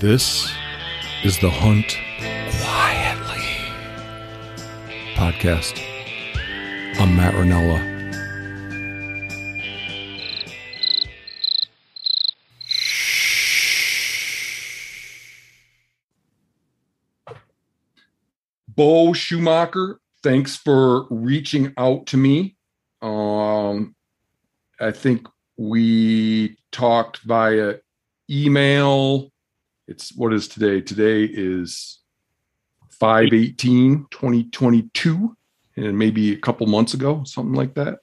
This is the Hunt Quietly podcast. I'm Matt Rinella. Bo Schumacher, thanks for reaching out to me. Um, I think we talked via email. It's what is today? Today is 518 2022 and maybe a couple months ago, something like that.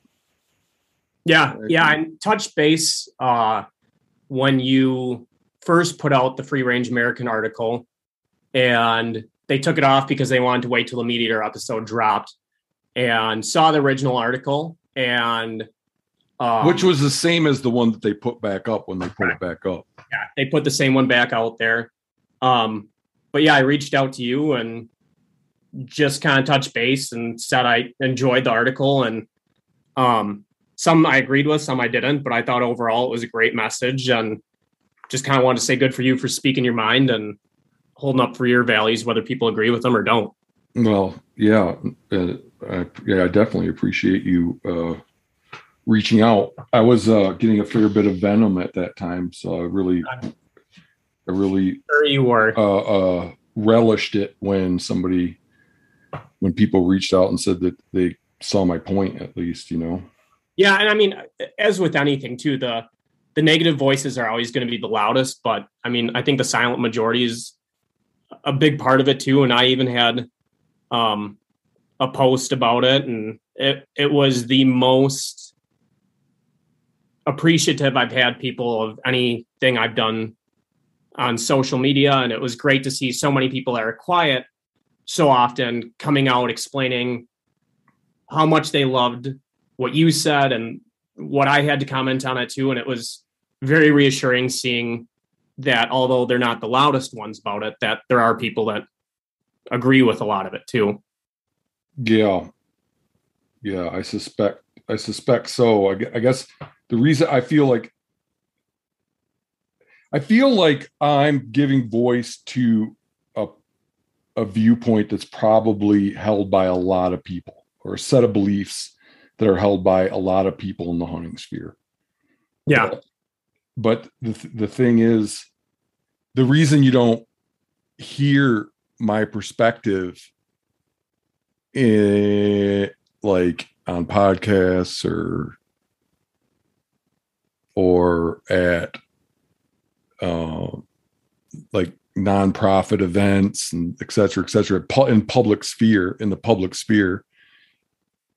Yeah, yeah, and touch base uh, when you first put out the Free Range American article, and they took it off because they wanted to wait till the MeatEater episode dropped, and saw the original article, and um, Which was the same as the one that they put back up when they put it back up. yeah, they put the same one back out there. Um, but yeah, I reached out to you and just kind of touched base and said I enjoyed the article and um, some I agreed with, some I didn't, but I thought overall it was a great message and just kind of wanted to say good for you for speaking your mind and holding up for your values, whether people agree with them or don't. Well, yeah, uh, I, yeah, I definitely appreciate you uh, reaching out. I was uh, getting a fair bit of venom at that time, so I really, I really Sure you were. uh, uh, relished it when somebody, when people reached out and said that they saw my point. At least, you know. Yeah, and I mean, as with anything too, the the negative voices are always going to be the loudest. But I mean, I think the silent majority is a big part of it too. And I even had um, a post about it, and it it was the most appreciative I've had people of anything I've done on social media, and it was great to see so many people that are quiet so often coming out explaining how much they loved what you said and what I had to comment on it too. And it was very reassuring seeing that although they're not the loudest ones about it, that there are people that agree with a lot of it too. Yeah, yeah. I suspect. I suspect so. I, I guess the reason I feel like I feel like I'm giving voice to a a viewpoint that's probably held by a lot of people, or a set of beliefs that are held by a lot of people in the hunting sphere. Yeah. But the th- the thing is, the reason you don't hear my perspective in like on podcasts or or at uh, like nonprofit events and et cetera, et cetera, in public sphere, in the public sphere,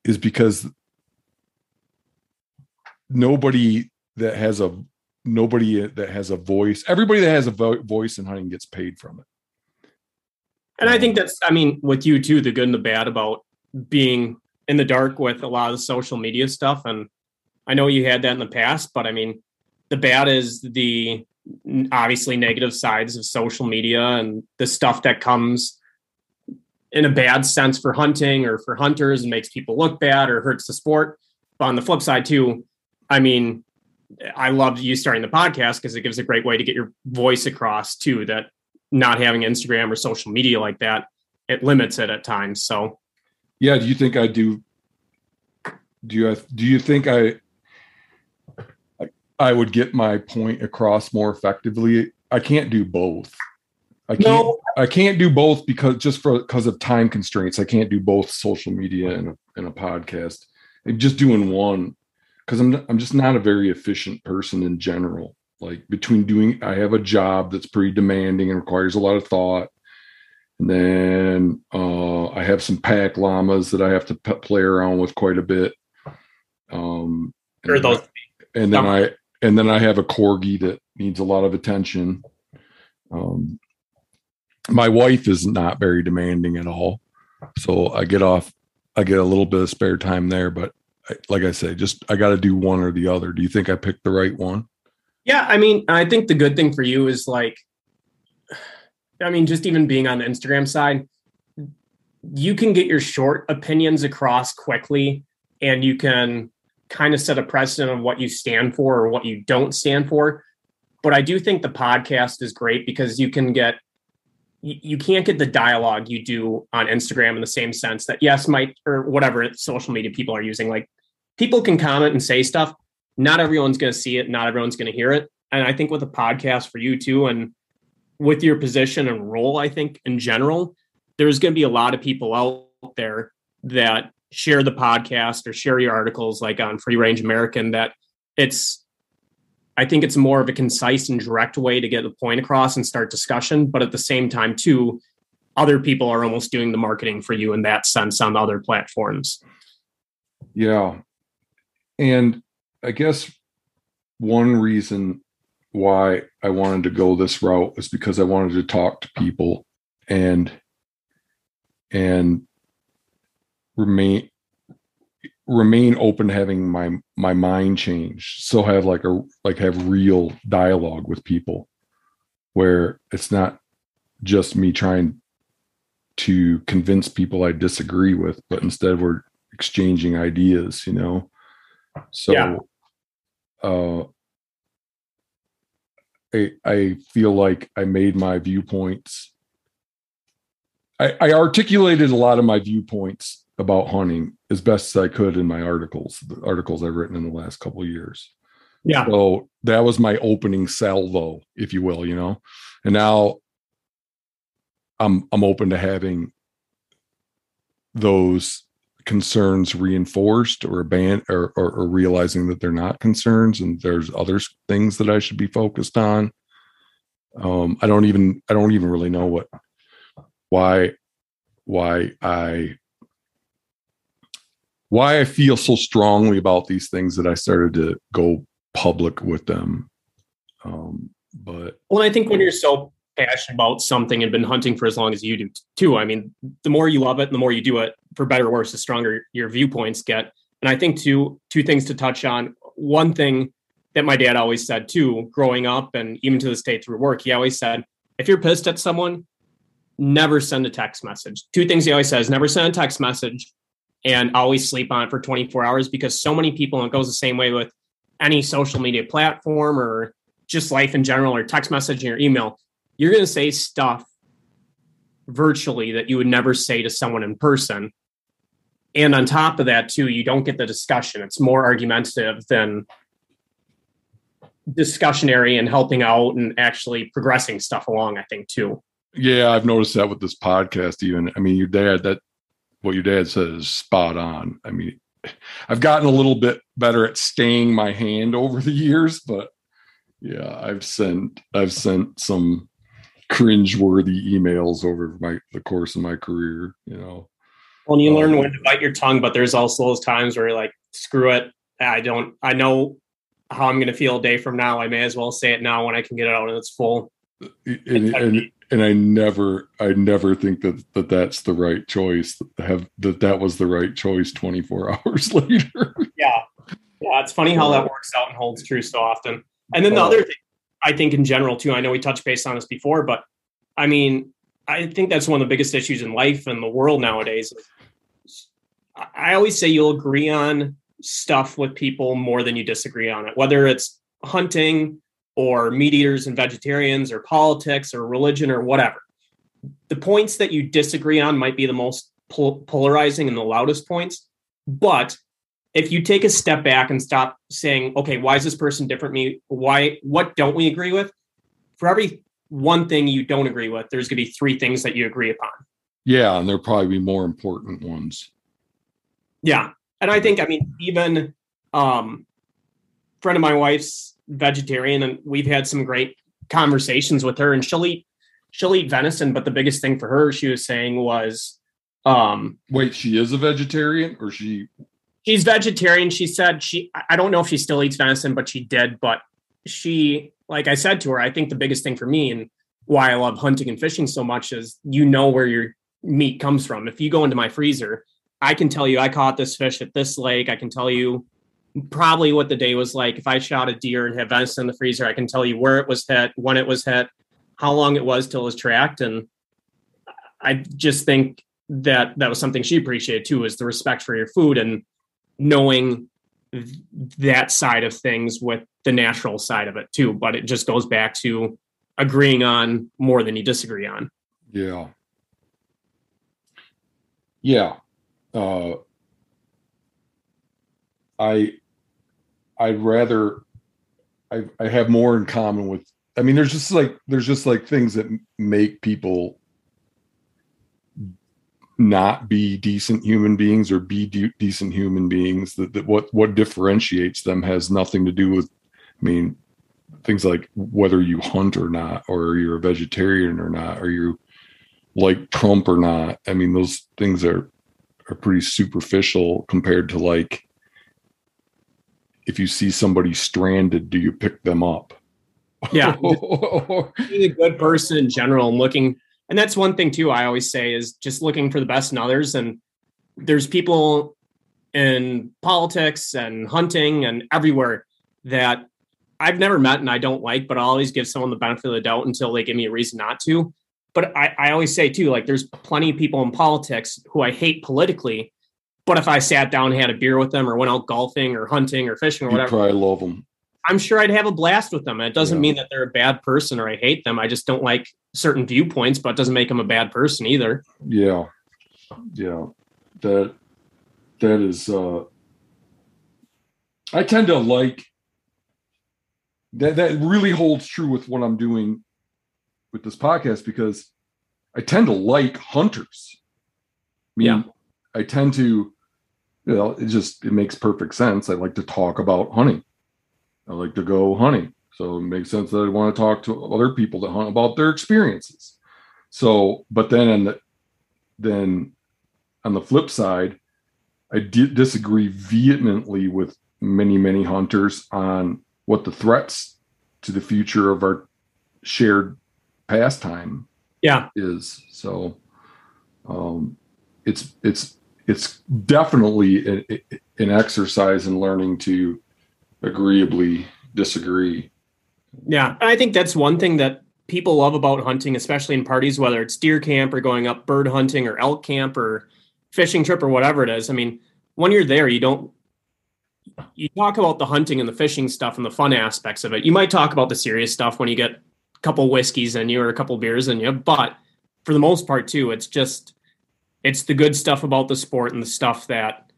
is because nobody that has a nobody that has a voice, everybody that has a vo- voice in hunting gets paid from it. And I think that's, I mean, with you too, the good and the bad about being in the dark with a lot of the social media stuff. And I know you had that in the past, but I mean, the bad is the obviously negative sides of social media and the stuff that comes in a bad sense for hunting or for hunters and makes people look bad or hurts the sport. But on the flip side, too, I mean, I love you starting the podcast because it gives a great way to get your voice across too. That not having Instagram or social media like that, it limits it at times. So Yeah, do you think I do? Do you do you think I I- I would get my point across more effectively? I can't do both. I can't. No. I can't do both because just for because of time constraints. I can't do both social media and a, and a podcast. I'm just doing one because I'm I'm just not a very efficient person in general. Like between doing, I have a job that's pretty demanding and requires a lot of thought. And then uh, I have some pack llamas that I have to p- play around with quite a bit. Um, and, or those and then I and then I have a corgi that needs a lot of attention. Um, my wife is not very demanding at all, so I get off. I get a little bit of spare time there, but I, like I say, just I got to do one or the other. Do you think I picked the right one? Yeah, I mean, I think the good thing for you is like, I mean, just even being on the Instagram side, you can get your short opinions across quickly and you can kind of set a precedent of what you stand for or what you don't stand for. But I do think the podcast is great because you can get you can't get the dialogue you do on Instagram in the same sense that yes, might or whatever social media people are using. Like people can comment and say stuff. Not everyone's going to see it. Not everyone's going to hear it. And I think with a podcast for you too, and with your position and role, I think in general, there's going to be a lot of people out there that share the podcast or share your articles like on Free Range American that it's I think it's more of a concise and direct way to get the point across and start discussion. But at the same time, too, other people are almost doing the marketing for you in that sense on other platforms. Yeah. And I guess one reason why I wanted to go this route is because I wanted to talk to people and and remain remain open to having my my mind change still have like a like have real dialogue with people where it's not just me trying to convince people i disagree with but instead we're exchanging ideas you know so yeah. uh i i feel like i made my viewpoints I, I articulated a lot of my viewpoints about hunting as best as I could in my articles, the articles I've written in the last couple of years. Yeah. So that was my opening salvo, if you will, you know. And now I'm I'm open to having those concerns reinforced or abandoned or, or, or realizing that they're not concerns and there's other things that I should be focused on. Um, I don't even I don't even really know what why why I why I feel so strongly about these things that I started to go public with them. Um, but well, I think when you're so passionate about something and been hunting for as long as you do too, I mean, the more you love it, the more you do it, for better or worse, the stronger your viewpoints get. And I think two two things to touch on. One thing that my dad always said too, growing up and even to this day through work, he always said, if you're pissed at someone, never send a text message. Two things he always says: never send a text message and always sleep on it for 24 hours because so many people, and it goes the same way with any social media platform or just life in general or text messaging or email, you're going to say stuff virtually that you would never say to someone in person. And on top of that, too, you don't get the discussion. It's more argumentative than discussionary and helping out and actually progressing stuff along, I think, too. Yeah, I've noticed that with this podcast, even. I mean, your dad, that what your dad says spot on. I mean, I've gotten a little bit better at staying my hand over the years, but yeah, I've sent I've sent some cringe-worthy emails over my the course of my career. You know, well, you um, learn when to bite your tongue, but there's also those times where you're like, screw it, I don't, I know how I'm going to feel a day from now. I may as well say it now when I can get it out and it's full. And, and, and I never, I never think that that that's the right choice. Have that that was the right choice. Twenty four hours later. yeah, yeah. It's funny how that works out and holds true so often. And then the oh. other thing, I think in general too. I know we touched base on this before, but I mean, I think that's one of the biggest issues in life and the world nowadays. I always say you'll agree on stuff with people more than you disagree on it, whether it's hunting or meat eaters and vegetarians or politics or religion or whatever. The points that you disagree on might be the most pol- polarizing and the loudest points. But if you take a step back and stop saying, okay, why is this person different me? Why, what don't we agree with? For every one thing you don't agree with, there's going to be three things that you agree upon. Yeah. And there'll probably be more important ones. Yeah. And I think, I mean, even um, friend of my wife's vegetarian and we've had some great conversations with her and she'll eat she'll eat venison but the biggest thing for her she was saying was um wait she is a vegetarian or she? She's vegetarian. She said she i don't know if she still eats venison but she did but she like i said to her i think the biggest thing for me and why i love hunting and fishing so much is you know where your meat comes from. If you go into my freezer i can tell you i caught this fish at this lake. I can tell you probably what the day was like. If I shot a deer and had venison in the freezer, I can tell you where it was hit, when it was hit, how long it was till it was tracked. And I just think that that was something she appreciated too, is the respect for your food and knowing that side of things with the natural side of it too. But it just goes back to agreeing on more than you disagree on. Yeah. Yeah. Uh, I I'd rather I I have more in common with I mean there's just like there's just like things that make people not be decent human beings or be de- decent human beings that, that what what differentiates them has nothing to do with I mean things like whether you hunt or not or you're a vegetarian or not or you like Trump or not. I mean those things are are pretty superficial compared to like if you see somebody stranded, do you pick them up? Yeah. Being a good person in general and looking, and that's one thing too, I always say is just looking for the best in others. And there's people in politics and hunting and everywhere that I've never met and I don't like, but I always give someone the benefit of the doubt until they give me a reason not to. But I, I always say too, like there's plenty of people in politics who I hate politically, but if I sat down and had a beer with them or went out golfing or hunting or fishing or you whatever, I love them. I'm sure I'd have a blast with them. And it doesn't Yeah. mean that they're a bad person or I hate them. I just don't like certain viewpoints, but it doesn't make them a bad person either. Yeah. Yeah. That that is uh I tend to like that that really holds true with what I'm doing with this podcast because I tend to like hunters. I mean, Yeah. I tend to you know, it just it makes perfect sense. I like to talk about hunting. I like to go hunting. So it makes sense that I want to talk to other people that hunt about their experiences. So, but then on the then on the flip side, I di- disagree vehemently with many many hunters on what the threats to the future of our shared pastime Yeah. is. So, um, it's it's it's definitely a, a- an exercise in learning to agreeably disagree. Yeah. I think that's one thing that people love about hunting, especially in parties, whether it's deer camp or going up bird hunting or elk camp or fishing trip or whatever it is. I mean, when you're there, you don't you talk about the hunting and the fishing stuff and the fun aspects of it. You might talk about the serious stuff when you get a couple whiskeys in you or a couple beers in you, but for the most part too, it's just it's the good stuff about the sport and the stuff that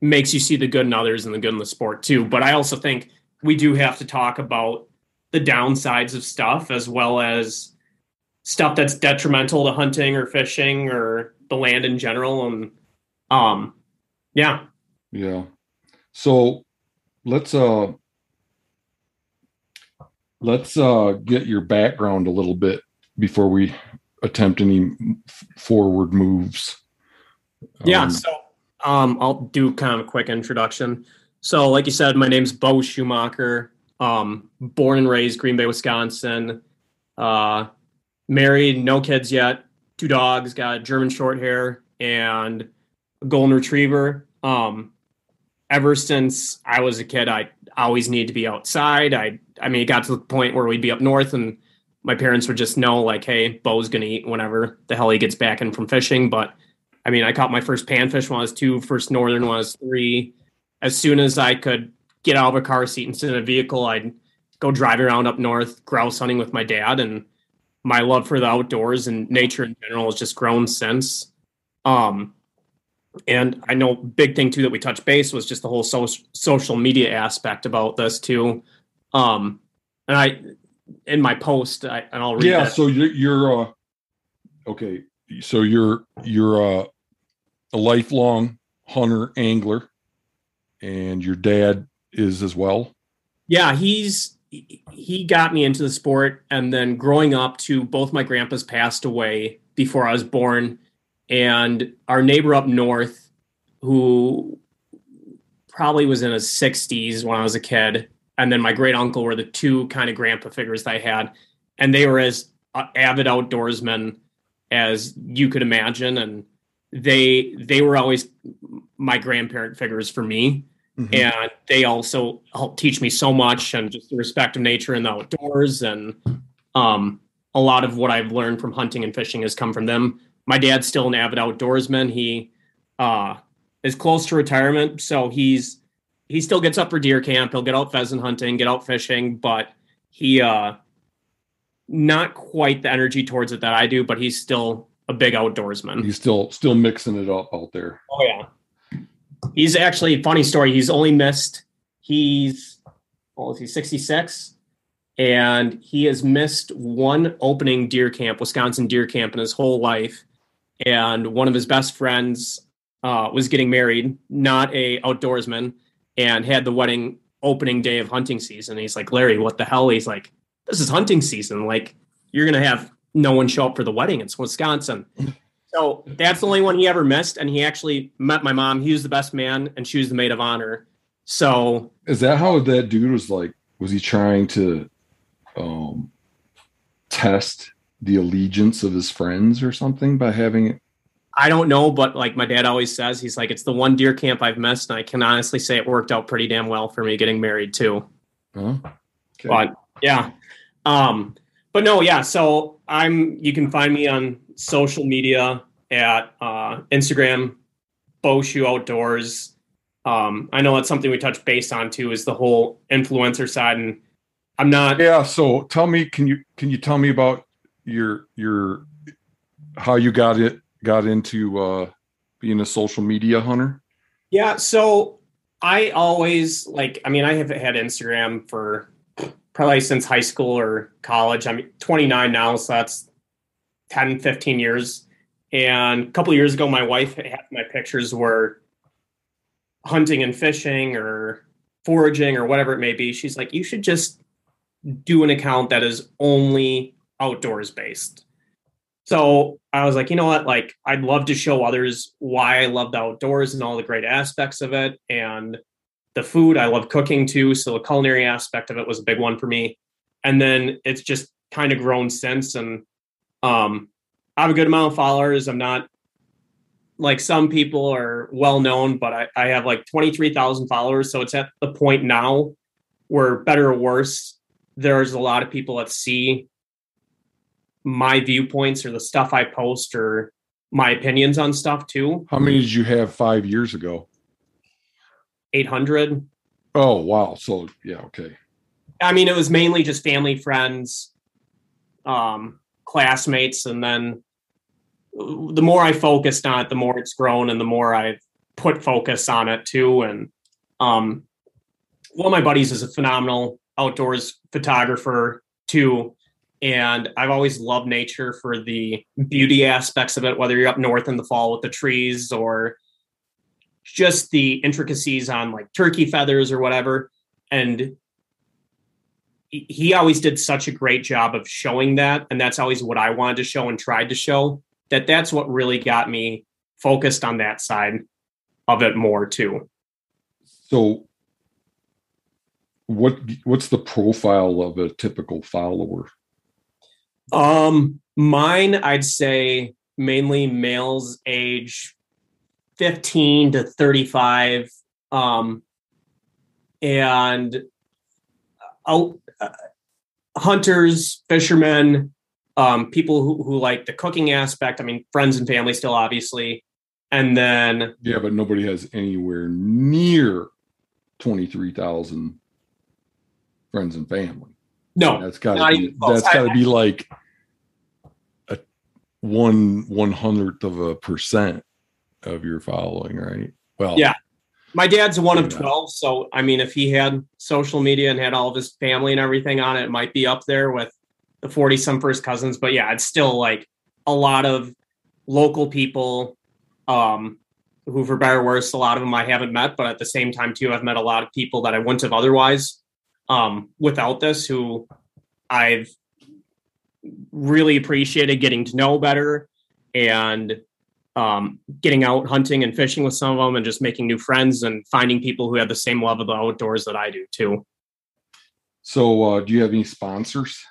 makes you see the good in others and the good in the sport too. But I also think we do have to talk about the downsides of stuff as well as stuff that's detrimental to hunting or fishing or the land in general and um yeah Yeah. So let's uh let's uh get your background a little bit before we attempt any forward moves. yeah Um, so um i'll do kind of a quick introduction. So like you said my name's bo schumacher. Um born and raised green bay wisconsin. Uh married no kids yet two dogs got a german short hair and a golden retriever. Um ever since i was a kid i always needed to be outside. I i mean it got to the point where we'd be up north and my parents would just know like hey bo's gonna eat whenever the hell he gets back in from fishing but I mean, I caught my first panfish when I was two, first northern when I was three. As soon as I could get out of a car seat and sit in a vehicle, I'd go driving around up north, grouse hunting with my dad. And my love for the outdoors and nature in general has just grown since. Um, and I know big thing too that we touched base was just the whole so- social media aspect about this too. Um, and I, in my post, I, and I'll read yeah, that. so you're, you're uh okay. So you're you're uh, a lifelong hunter angler and your dad is as well. Yeah, he's he got me into the sport, and then growing up, to both my grandpas passed away before I was born, and our neighbor up north, who probably was in his sixties when I was a kid, and then my great uncle were the two kind of grandpa figures that I had, and they were as uh, avid outdoorsmen as you could imagine, and they they were always my grandparent figures for me. And they also helped teach me so much and just the respect of nature and the outdoors and um, a lot of what i've learned from hunting and fishing has come from them. My dad's still an avid outdoorsman. He uh, is close to retirement so he's he still gets up for deer camp. He'll get out pheasant hunting, get out fishing, but he uh not quite the energy towards it that I do, but he's still a big outdoorsman. He's still still mixing it up out there. Oh yeah. He's actually funny story. He's only missed he's well, is he 66? And he has missed one opening deer camp, Wisconsin deer camp in his whole life. And one of his best friends uh, was getting married, not a outdoorsman, and had the wedding opening day of hunting season. He's like, Larry, what the hell? He's like, this is hunting season. Like, you're gonna have no one show up for the wedding. It's Wisconsin. So that's the only one he ever missed. And he actually met my mom. He was the best man, and she was the maid of honor. So is that how that dude was like? Was he trying to um, test the allegiance of his friends or something by having it? I don't know, but like my dad always says, he's like, it's the one deer camp I've missed, and I can honestly say it worked out pretty damn well for me getting married too. Okay. But yeah, um, but no, yeah. So I'm. You can find me on social media at uh, Instagram, Boshu Outdoors. Um, I know that's something we touch base on too, is the whole influencer side, and I'm not. Yeah. So tell me, can you can you tell me about your your how you got it got into uh, being a social media hunter? Yeah. So I always like. I mean, I have had Instagram for probably since high school or college. I'm 29 now, so that's 10, 15 years. And a couple years ago, my wife had my pictures were hunting and fishing or foraging or whatever it may be. She's like, you should just do an account that is only outdoors based. So I was like, you know what? Like, I'd love to show others why I love the outdoors and all the great aspects of it. And the food. I love cooking too, so the culinary aspect of it was a big one for me. And then it's just kind of grown since, and um, I have a good amount of followers. I'm not like some people are well known, but I, I have like 23,000 followers. So it's at the point now where, better or worse, there's a lot of people that see my viewpoints or the stuff I post or my opinions on stuff too. How many did you have five years ago? 800. Oh, wow. So, yeah, okay. I mean, it was mainly just family, friends, um, classmates. And then the more I focused on it, the more it's grown and the more I've put focus on it too. And um, one of my buddies is a phenomenal outdoors photographer too. And I've always loved nature for the beauty aspects of it, whether you're up north in the fall with the trees or just the intricacies on like turkey feathers or whatever. And he always did such a great job of showing that. And that's always what I wanted to show and tried to show that that's what really got me focused on that side of it more too. So what what's the profile of a typical follower? Um mine I'd say mainly males age 15 to 35 um, and out uh, hunters fishermen um, people who, who like the cooking aspect i mean friends and family still obviously and then yeah but nobody has anywhere near 23000 friends and family no that's got to be that's got to be like a one one hundredth of a percent of your following, right? Well, yeah. My dad's one of 12. So, I mean, if he had social media and had all of his family and everything on it, it might be up there with the 40 some first cousins. But yeah, it's still like a lot of local people um, who, for better or worse, a lot of them I haven't met. But at the same time, too, I've met a lot of people that I wouldn't have otherwise um, without this who I've really appreciated getting to know better and um, getting out hunting and fishing with some of them and just making new friends and finding people who have the same love of the outdoors that I do too. So, uh, do you have any sponsors?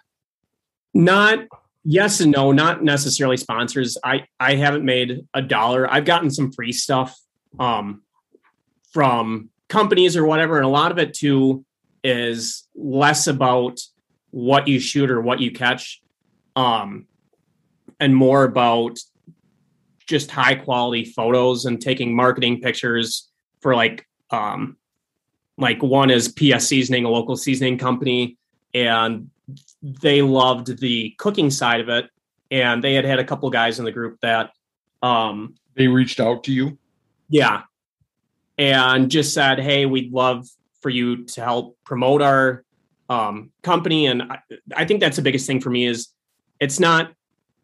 Not yes and no, not necessarily sponsors. I I haven't made a dollar. I've gotten some free stuff um, from companies or whatever, and a lot of it too is less about what you shoot or what you catch, um, and more about just high quality photos and taking marketing pictures for like um like one is PS Seasoning, a local seasoning company, and they loved the cooking side of it. And they had had a couple guys in the group that, um, They reached out to you. yeah, and just said, "Hey, we'd love for you to help promote our um, company." And I, I think that's the biggest thing for me is it's not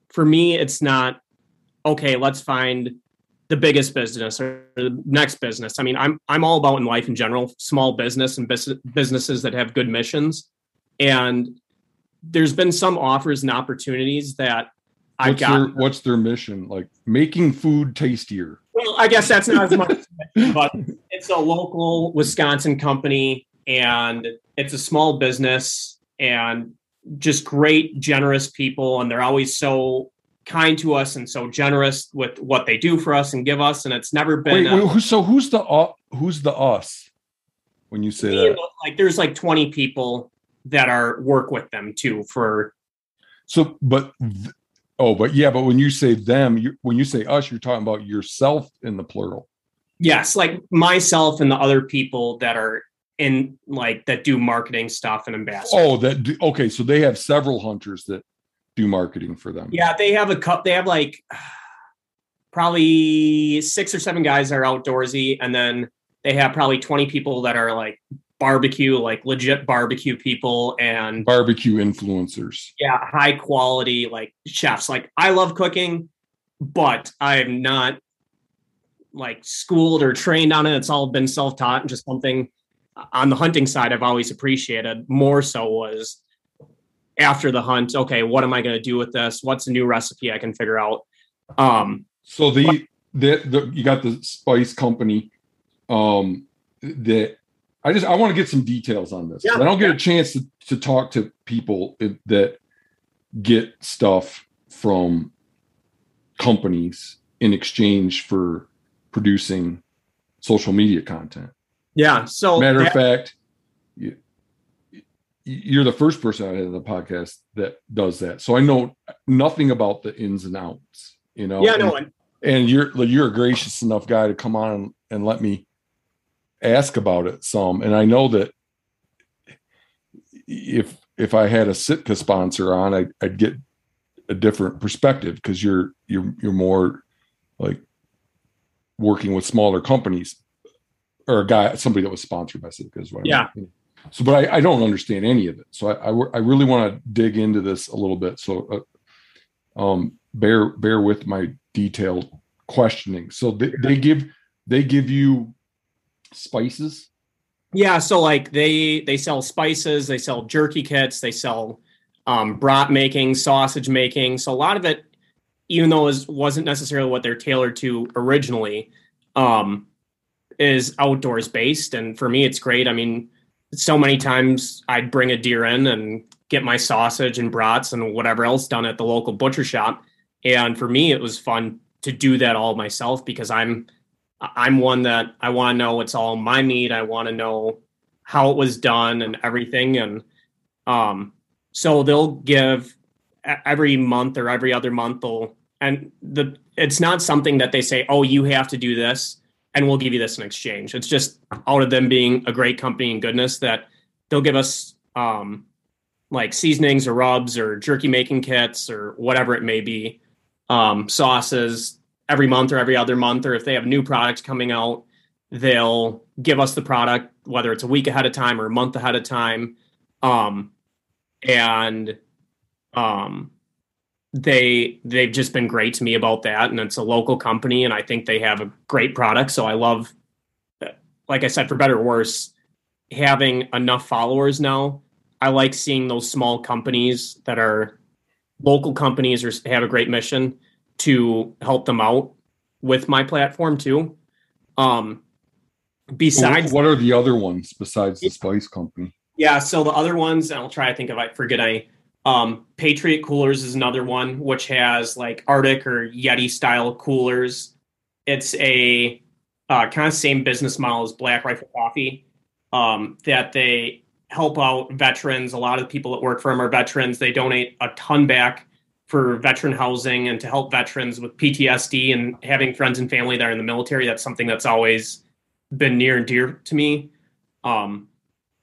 for me. It's not okay. Let's find the biggest business or the next business. I mean, I'm I'm all about in life in general, small business and bus- businesses that have good missions. And there's been some offers and opportunities that I got. their What's their mission? Like making food tastier. Well, I guess that's not as much, but it's a local Wisconsin company and it's a small business and just great, generous people. And they're always so kind to us and so generous with what they do for us and give us. And it's never been Wait, uh, wait, so who's the uh, who's the us when you say that? like there's like 20 people that are work with them too for So, but th- oh, but yeah, but when you say them, you, when you say us, you're talking about yourself in the plural. Yes, like myself and the other people that are in like that do marketing stuff and ambassador. Oh, that do, okay. So they have several hunters that do marketing for them. Yeah, they have a cup. They have like probably six or seven guys that are outdoorsy, and then they have probably twenty people that are like barbecue, like legit barbecue people, and Barbecue influencers. yeah, high quality like chefs. Like I love cooking, but I'm not like schooled or trained on it. It's all been self taught and just something on the hunting side I've always appreciated. More so was after the hunt. Okay, what am I going to do with this? What's a new recipe I can figure out? Um, So the, the the you got the spice company. Um, that I just I want to get some details on this. Yeah, I don't get a chance to, to talk to people that get stuff from companies in exchange for producing social media content. yeah. So Matter of fact, you, you're the first person I had on the podcast that does that. So I know nothing about the ins and outs. You know, yeah, and, no, and- and you're you're a gracious enough guy to come on and, and let me ask about it some. And I know that if if I had a Sitka sponsor on, I, I'd get a different perspective because you're you're you're more like working with smaller companies or a guy somebody that was sponsored by Sitka is what I Yeah. mean. So, but I, I don't understand any of it. So I, I, I really want to dig into this a little bit. So, uh, um, bear bear with my detailed questioning. So they, they give they give you spices. yeah. So like they they sell spices, they sell jerky kits, they sell um, brat making, sausage making. So a lot of it, even though it wasn't necessarily what they're tailored to originally, um, is outdoors based. And for me, it's great. I mean, so many times I'd bring a deer in and get my sausage and brats and whatever else done at the local butcher shop. And for me, it was fun to do that all myself because I'm I'm one that I want to know it's all my meat. I want to know how it was done and everything. And um, so they'll give every month or every other month they'll and the it's not something that they say, oh, you have to do this and we'll give you this in exchange. It's just out of them being a great company and goodness that they'll give us um like seasonings or rubs or jerky making kits or whatever it may be, um, sauces every month or every other month, or if they have new products coming out, they'll give us the product, whether it's a week ahead of time or a month ahead of time. Um, and um, they they've just been great to me about that. And it's a local company, and I think they have a great product. So I love, like I said, for better or worse, having enough followers now. I like seeing those small companies that are local companies or have a great mission to help them out with my platform too. Um, besides, what are the other ones besides the spice company? yeah. So the other ones, and I'll try to think if I forget any. Um, Patriot Coolers is another one, which has like RTIC or Yeti style coolers. It's a uh, kind of same business model as Black Rifle Coffee. Um, that they help out veterans. A lot of the people that work for them are veterans. They donate a ton back for veteran housing and to help veterans with PTSD and having friends and family that are in the military. That's something that's always been near and dear to me. Um,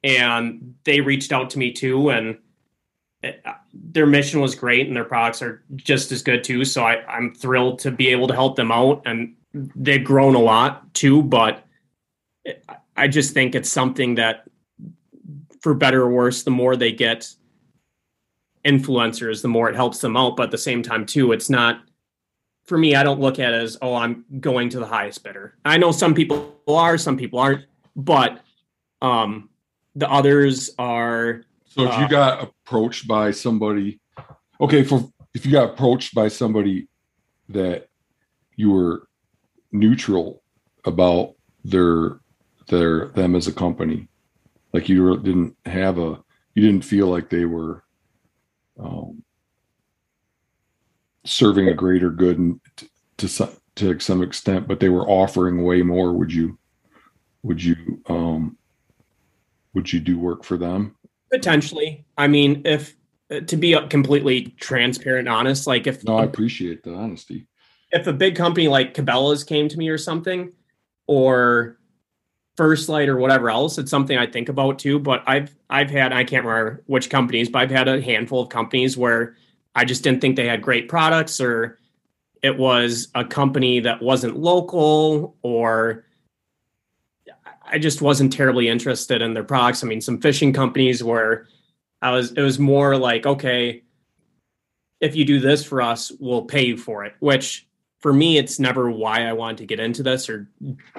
and they reached out to me too, and their mission was great, and their products are just as good too. So I, I'm thrilled to be able to help them out, and they've grown a lot too. But I just think it's something that, for better or worse, the more they get influencers, the more it helps them out. But at the same time, too, it's not for me. I don't look at it as oh, I'm going to the highest bidder. I know some people are, some people aren't, but um, the others are. So if uh, you got approached by somebody, okay, for if you got approached by somebody that you were neutral about their their them as a company, like you didn't have a you didn't feel like they were um, serving a greater good to, to some to some extent, but they were offering way more. Would you would you um, would you do work for them? Potentially. I mean, if uh, to be completely transparent, honest, like if no, I appreciate the honesty. If a big company like Cabela's came to me or something, or First Light or whatever else, it's something I think about too. But I've I've had I can't remember which companies, but I've had a handful of companies where I just didn't think they had great products, or it was a company that wasn't local, or I just wasn't terribly interested in their products. I mean, some fishing companies where I was it was more like, okay, if you do this for us, we'll pay you for it, which for me, it's never why I wanted to get into this or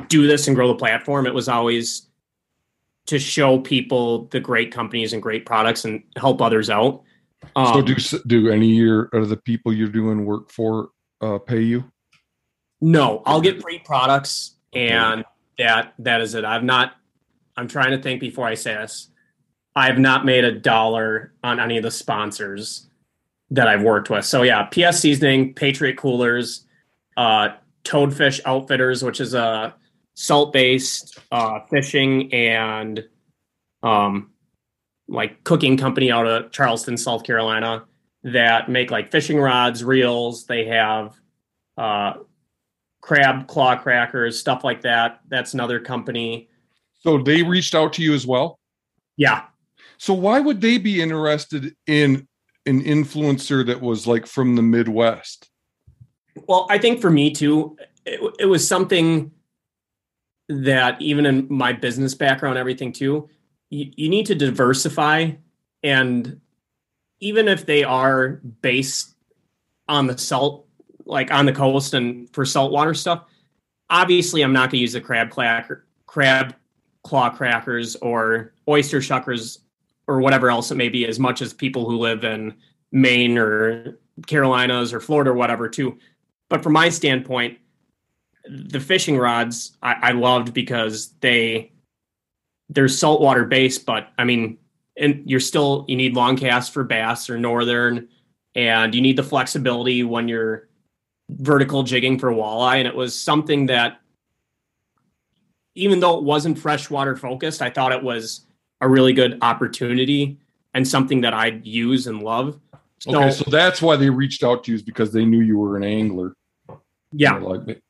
do this and grow the platform. It was always to show people the great companies and great products and help others out. Um, so do do any year of the people you're doing work for uh, pay you? No, I'll get free products, and that that is it. I've not. I'm trying to think before I say this. I've not made a dollar on any of the sponsors that I've worked with. So yeah, PS Seasoning, Patriot Coolers, uh, Toadfish Outfitters, which is a salt based uh, fishing and um, like cooking company out of Charleston, South Carolina, that make like fishing rods, reels. They have uh, crab claw crackers, stuff like that. That's another company. So they reached out to you as well? Yeah. So why would they be interested in an influencer that was like from the Midwest? Well, I think for me too, it, it was something that even in my business background, everything too, you, you need to diversify. And even if they are based on the salt, like on the coast and for saltwater stuff, obviously I'm not going to use the crab cracker, crab claw crackers or oyster shuckers or whatever else it may be as much as people who live in Maine or Carolinas or Florida or whatever too. But from my standpoint, the fishing rods I, I loved because they they're saltwater based, but I mean, and you're still you need long casts for bass or northern, and you need the flexibility when you're vertical jigging for walleye. And it was something that, even though it wasn't freshwater focused, I thought it was a really good opportunity and something that I'd use and love. So, okay, so that's why they reached out to you is because they knew you were an angler. Yeah, like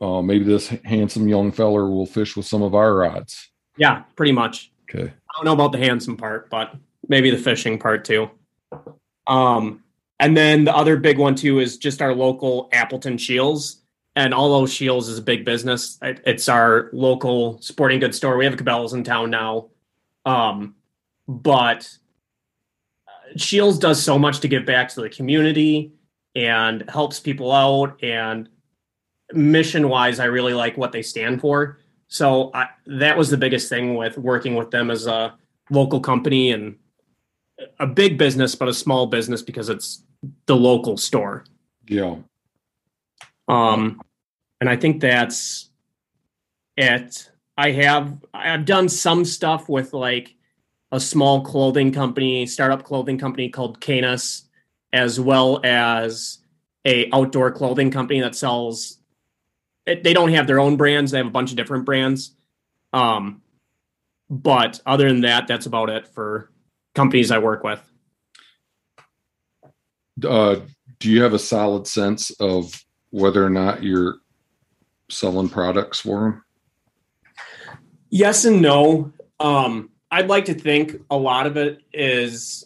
uh, maybe this handsome young feller will fish with some of our rods. Yeah, pretty much. Okay. I don't know about the handsome part, but maybe the fishing part too. Um, and then the other big one too is just our local Appleton Scheels. And although Scheels is a big business, it's our local sporting goods store. We have Cabela's in town now. Um, but Scheels does so much to give back to the community and helps people out. And mission wise, I really like what they stand for. So I, that was the biggest thing with working with them as a local company and a big business, but a small business because it's the local store. Yeah. Um, and I think that's it. I have I've done some stuff with like a small clothing company, startup clothing company called Canis, as well as a outdoor clothing company that sells. They don't have their own brands; they have a bunch of different brands. Um, but other than that, that's about it for companies I work with. Uh, do you have a solid sense of whether or not you're selling products for them? Yes and no. Um, I'd like to think a lot of it is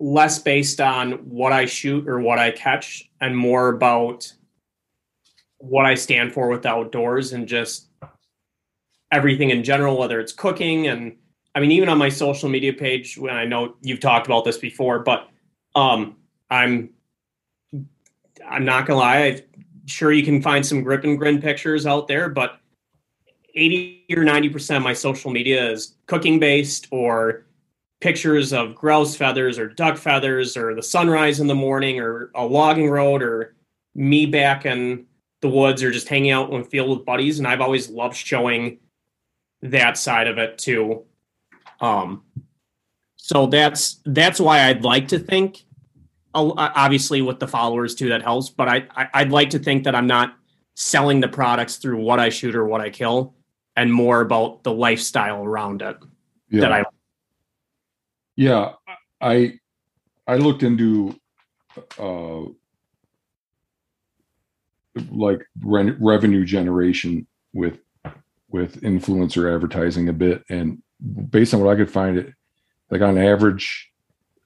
less based on what I shoot or what I catch and more about what I stand for with outdoors and just everything in general, whether it's cooking and I mean, even on my social media page, when I know you've talked about this before, but um, I'm I'm not gonna lie, I'm sure you can find some grip and grin pictures out there, but 80 or 90 percent of my social media is cooking based or pictures of grouse feathers or duck feathers or the sunrise in the morning or a logging road or me back in the woods or just hanging out in the field with buddies. And I've always loved showing that side of it too. Um, so that's that's why I'd like to think. Obviously, with the followers too, that helps. But I, I I'd like to think that I'm not selling the products through what I shoot or what I kill, and more about the lifestyle around it yeah. that I yeah, I I looked into uh like re- revenue generation with with influencer advertising a bit and based on what I could find it like on average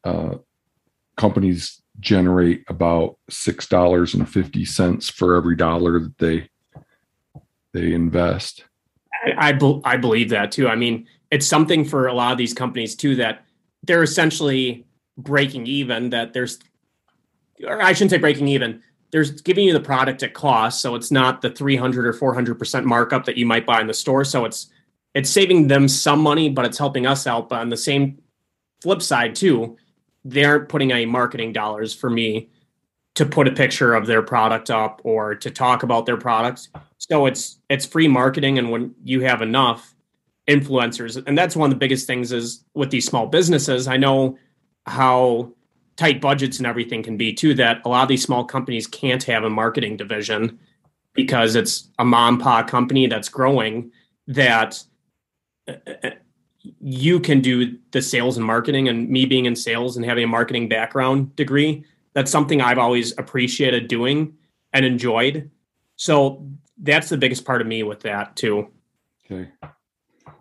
uh companies generate about six dollars and fifty cents for every dollar that they they invest. I, I, be, I believe that too. I mean, it's something for a lot of these companies too that they're essentially breaking even that there's or I shouldn't say breaking even. There's giving you the product at cost, so it's not the 300 or 400 percent markup that you might buy in the store. So it's it's saving them some money, but it's helping us out. But on the same flip side too, they aren't putting any marketing dollars for me to put a picture of their product up or to talk about their products. So it's it's free marketing, and when you have enough, influencers and that's one of the biggest things is with these small businesses i know how tight budgets and everything can be too that a lot of these small companies can't have a marketing division because it's a mom pop company that's growing that you can do the sales and marketing and me being in sales and having a marketing background degree that's something i've always appreciated doing and enjoyed so that's the biggest part of me with that too okay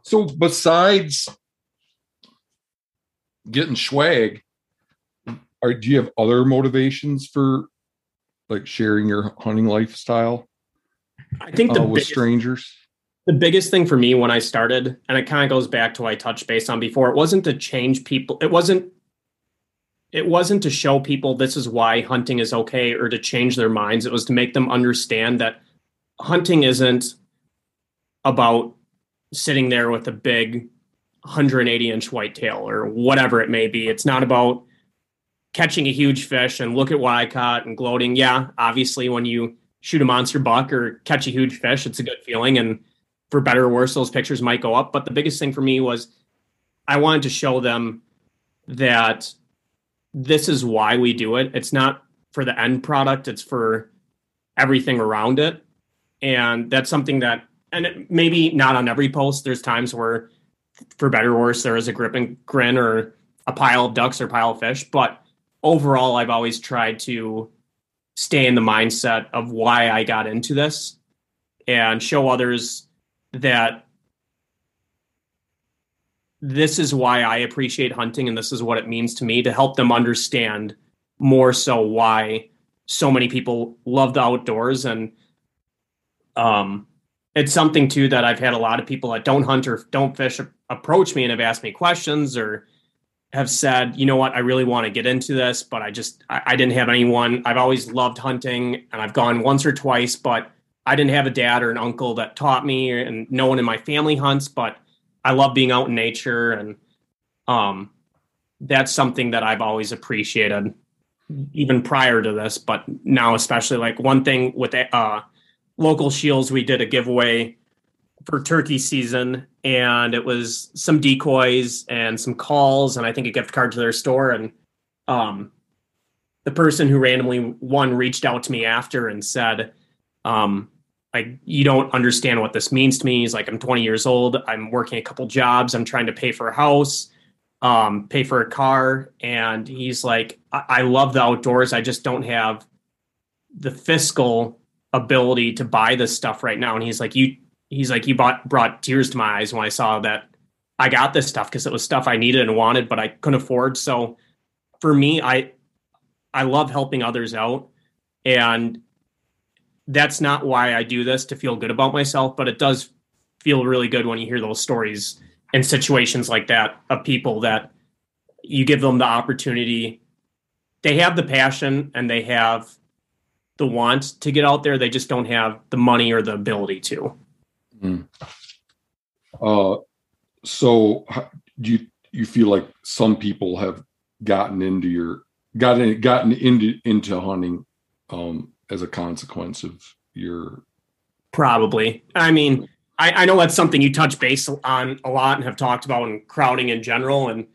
so besides getting swag, are do you have other motivations for like sharing your hunting lifestyle? I think the uh, with biggest, strangers. The biggest thing for me when I started, and it kind of goes back to what I touched base on before, it wasn't to change people. It wasn't it wasn't to show people this is why hunting is okay or to change their minds. It was to make them understand that hunting isn't about sitting there with a big 180 inch whitetail or whatever it may be. It's not about catching a huge fish and look at what I caught and gloating. Yeah, obviously, when you shoot a monster buck or catch a huge fish, it's a good feeling. And for better or worse, those pictures might go up. But the biggest thing for me was I wanted to show them that this is why we do it. It's not for the end product, it's for everything around it. And that's something that and maybe not on every post. There's times where, for better or worse, there is a grip and grin or a pile of ducks or pile of fish. But overall, I've always tried to stay in the mindset of why I got into this and show others that this is why I appreciate hunting and this is what it means to me to help them understand more so why so many people love the outdoors and um it's something too that I've had a lot of people that don't hunt or don't fish approach me and have asked me questions or have said, you know what, I really want to get into this, but I just I, I, didn't have anyone. I've always loved hunting and I've gone once or twice, but I didn't have a dad or an uncle that taught me, and no one in my family hunts. But I love being out in nature, and um, that's something that I've always appreciated, even prior to this. But now, especially like one thing with uh, local Scheels, we did a giveaway for turkey season, and it was some decoys and some calls, and I think a gift card to their store. And um, the person who randomly won reached out to me after and said, um, like you don't understand what this means to me. He's like, I'm 20 years old. I'm working a couple jobs. I'm trying to pay for a house, um, pay for a car. And he's like, I-, I love the outdoors. I just don't have the fiscal ability to buy this stuff right now. And he's like, you he's like, you brought brought tears to my eyes when I saw that I got this stuff because it was stuff I needed and wanted, but I couldn't afford. So for me, I I love helping others out, and that's not why I do this to feel good about myself, but it does feel really good when you hear those stories and situations like that of people that you give them the opportunity. They have the passion and they have the want to get out there. They just don't have the money or the ability to. Mm. Uh, so do you you feel like some people have gotten into your gotten gotten into into hunting um, as a consequence of your probably. I mean, I, I know that's something you touch base on a lot and have talked about in crowding in general. And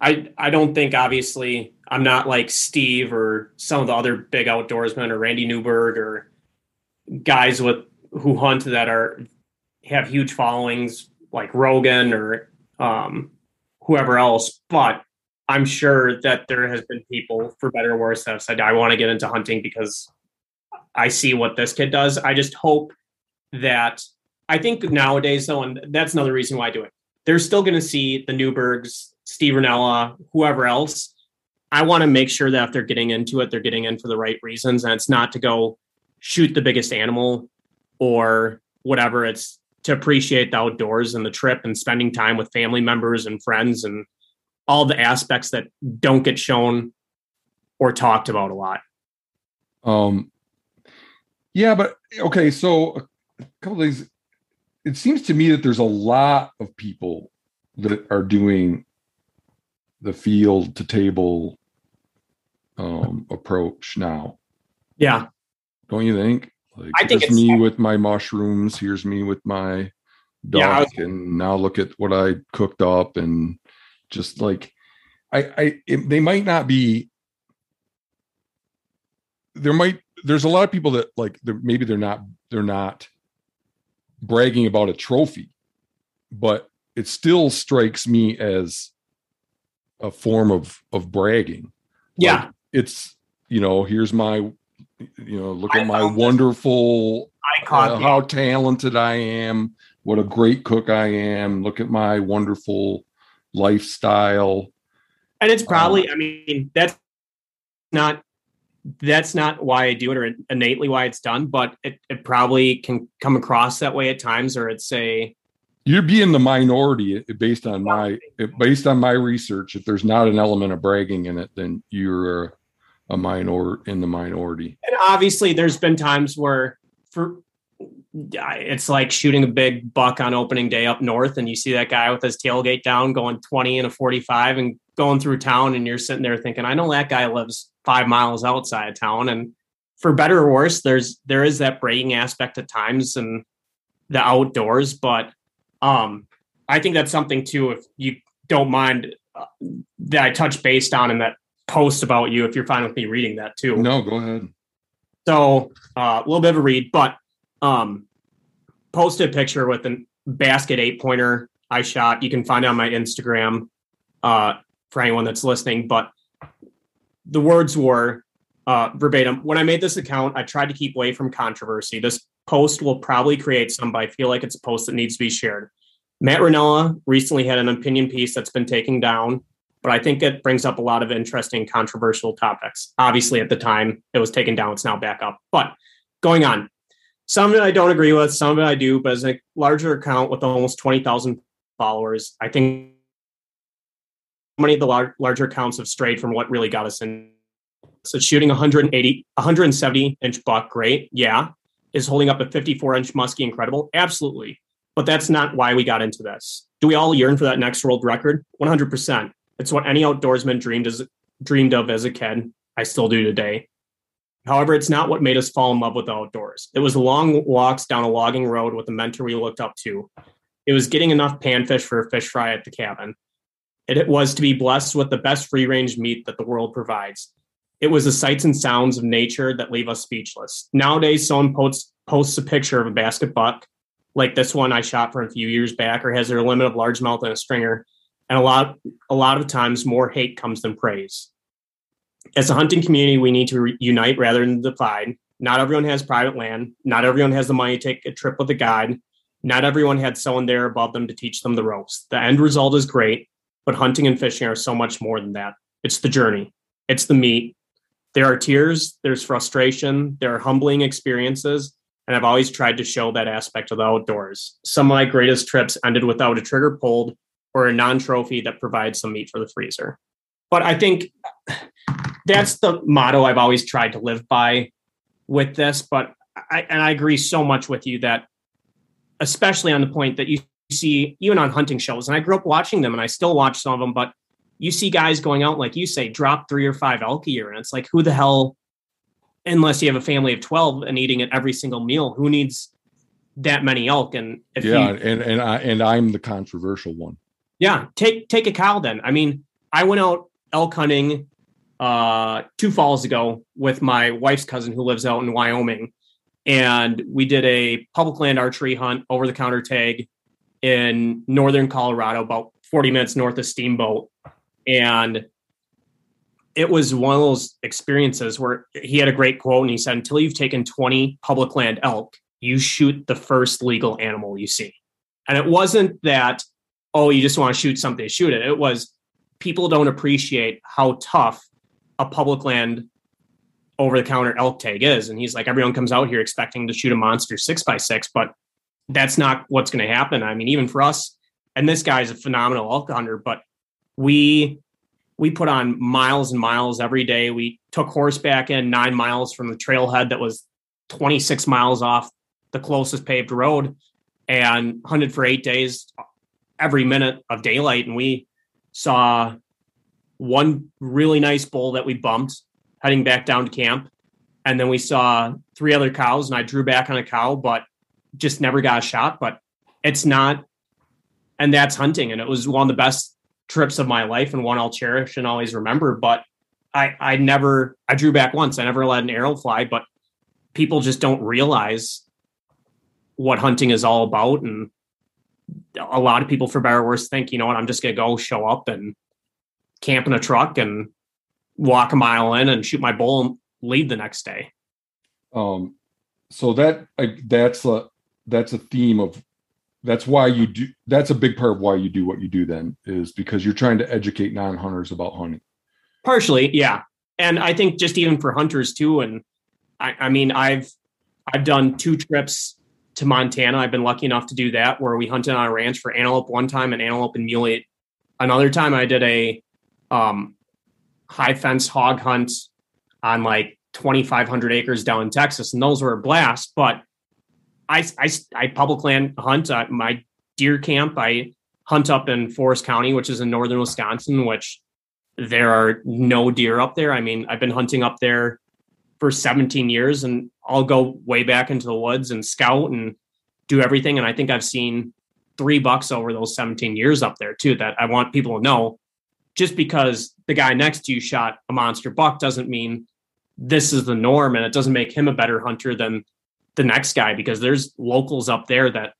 I I don't think obviously I'm not like Steve or some of the other big outdoorsmen or Randy Newberg or guys with who hunt that are have huge followings like Rogan or um, whoever else. But I'm sure that there has been people, for better or worse, that have said, I want to get into hunting because I see what this kid does. I just hope that I think nowadays, though, and that's another reason why I do it, they're still going to see the Newbergs, Steve Rinella, whoever else. I want to make sure that if they're getting into it, they're getting in for the right reasons. And it's not to go shoot the biggest animal or whatever. It's to appreciate the outdoors and the trip and spending time with family members and friends and all the aspects that don't get shown or talked about a lot. Um, yeah, but okay, so a couple of things. It seems to me that there's a lot of people that are doing the field to table um, approach now. Yeah, don't you think? Like, I think it's me with my mushrooms. Here's me with my duck, yeah, and now look at what I cooked up, and just like I, I, it, they might not be. There might there's a lot of people that like they're, maybe they're not they're not bragging about a trophy, but it still strikes me as a form of of bragging. Yeah, like it's you know here's my you know, look I at my wonderful, uh, how talented I am, what a great cook I am. Look at my wonderful lifestyle. And it's probably, uh, I mean, that's not that's not why I do it or innately why it's done, but it, it probably can come across that way at times, or it's a you're being the minority eh, based on my eh, based on my research. If there's not an element of bragging in it, then you're a minor in the minority. And obviously, there's been times where for it's like shooting a big buck on opening day up north, and you see that guy with his tailgate down going 20 and a 45 and going through town, and you're sitting there thinking, I know that guy lives five miles outside of town. And for better or worse, there's there is that bragging aspect at times and the outdoors, but um, I think that's something too. If you don't mind uh, that I touch based on in that post about you if you're fine with me reading that too. No, go ahead. So uh, a little bit of a read, but um, posted a picture with a basket eight pointer I shot. You can find it on my Instagram uh, for anyone that's listening. But the words were uh, verbatim. When I made this account, I tried to keep away from controversy. This post will probably create some, but I feel like it's a post that needs to be shared. Matt Rinella recently had an opinion piece that's been taken down but I think it brings up a lot of interesting, controversial topics. Obviously, at the time it was taken down, it's now back up. But going on, some of it I don't agree with, some of it I do, but as a larger account with almost 20,000 followers, I think many of the lar- larger accounts have strayed from what really got us in. So shooting 180, 170 inch buck, great. Yeah. Is holding up a 54 inch muskie incredible? Absolutely. But that's not why we got into this. Do we all yearn for that next world record? 100%. It's what any outdoorsman dreamed as dreamed of as a kid. I still do today. However, it's not what made us fall in love with the outdoors. It was long walks down a logging road with a mentor we looked up to. It was getting enough panfish for a fish fry at the cabin. It was to be blessed with the best free range meat that the world provides. It was the sights and sounds of nature that leave us speechless. Nowadays, someone posts, posts a picture of a basket buck, like this one I shot for a few years back, or has their limit of largemouth and a stringer, and a lot a lot of times more hate comes than praise as a hunting community we need to re- unite rather than divide not everyone has private land not everyone has the money to take a trip with a guide Not everyone had someone there above them to teach them the ropes. The end result is great, but hunting and fishing are so much more than that. It's the journey, it's the meat. There are tears, there's frustration, there are humbling experiences, and I've always tried to show that aspect of the outdoors. Some of my greatest trips ended without a trigger pulled or a non trophy that provides some meat for the freezer. But I think that's the motto I've always tried to live by with this. But I, and I agree so much with you that, especially on the point that you see, even on hunting shows, and I grew up watching them and I still watch some of them, but you see guys going out, like you say, drop three or five elk a year. And it's like, who the hell, unless you have a family of 12 and eating it every single meal, who needs that many elk? And if yeah, you, and, and I, and I'm the controversial one. Yeah. Take, take a cow then. I mean, I went out elk hunting uh, two falls ago with my wife's cousin who lives out in Wyoming. And we did a public land archery hunt over the counter tag in northern Colorado, about 40 minutes north of Steamboat. And it was one of those experiences where he had a great quote and he said, Until you've taken 20 public land elk, you shoot the first legal animal you see. And it wasn't that, oh, you just want to shoot something, shoot it. It was people don't appreciate how tough a public land over the counter elk tag is. And he's like, everyone comes out here expecting to shoot a monster six by six, but that's not what's going to happen. I mean, even for us, and this guy's a phenomenal elk hunter, but we we put on miles and miles every day. We took horseback in nine miles from the trailhead that was 26 miles off the closest paved road and hunted for eight days every minute of daylight. And we saw one really nice bull that we bumped heading back down to camp. And then we saw three other cows, and I drew back on a cow, but just never got a shot. But it's not, and that's hunting. And it was one of the best trips of my life and one I'll cherish and always remember. But I, I never, I drew back once. I never let an arrow fly, but people just don't realize what hunting is all about. And a lot of people, for better or worse, think, you know what, I'm just going to go show up and camp in a truck and walk a mile in and shoot my bull and leave the next day. Um, so that that's a that's a theme of that's why you do that's a big part of why you do what you do then is because you're trying to educate non-hunters about hunting. Partially yeah. And i think just even for hunters too and i, I mean i've i've done two trips to montana. I've been lucky enough to do that where we hunted on a ranch for antelope one time and antelope and muley another time. I did a um, high fence hog hunt on like 2,500 acres down in Texas, and those were a blast. But I, I, I public land hunt uh, my deer camp. I hunt up in Forest County, which is in northern Wisconsin, which there are no deer up there. I mean, I've been hunting up there for 17 years, and I'll go way back into the woods and scout and do everything. And I think I've seen three bucks over those 17 years up there too. That I want people to know just because the guy next to you shot a monster buck doesn't mean this is the norm and it doesn't make him a better hunter than the next guy because there's locals up there that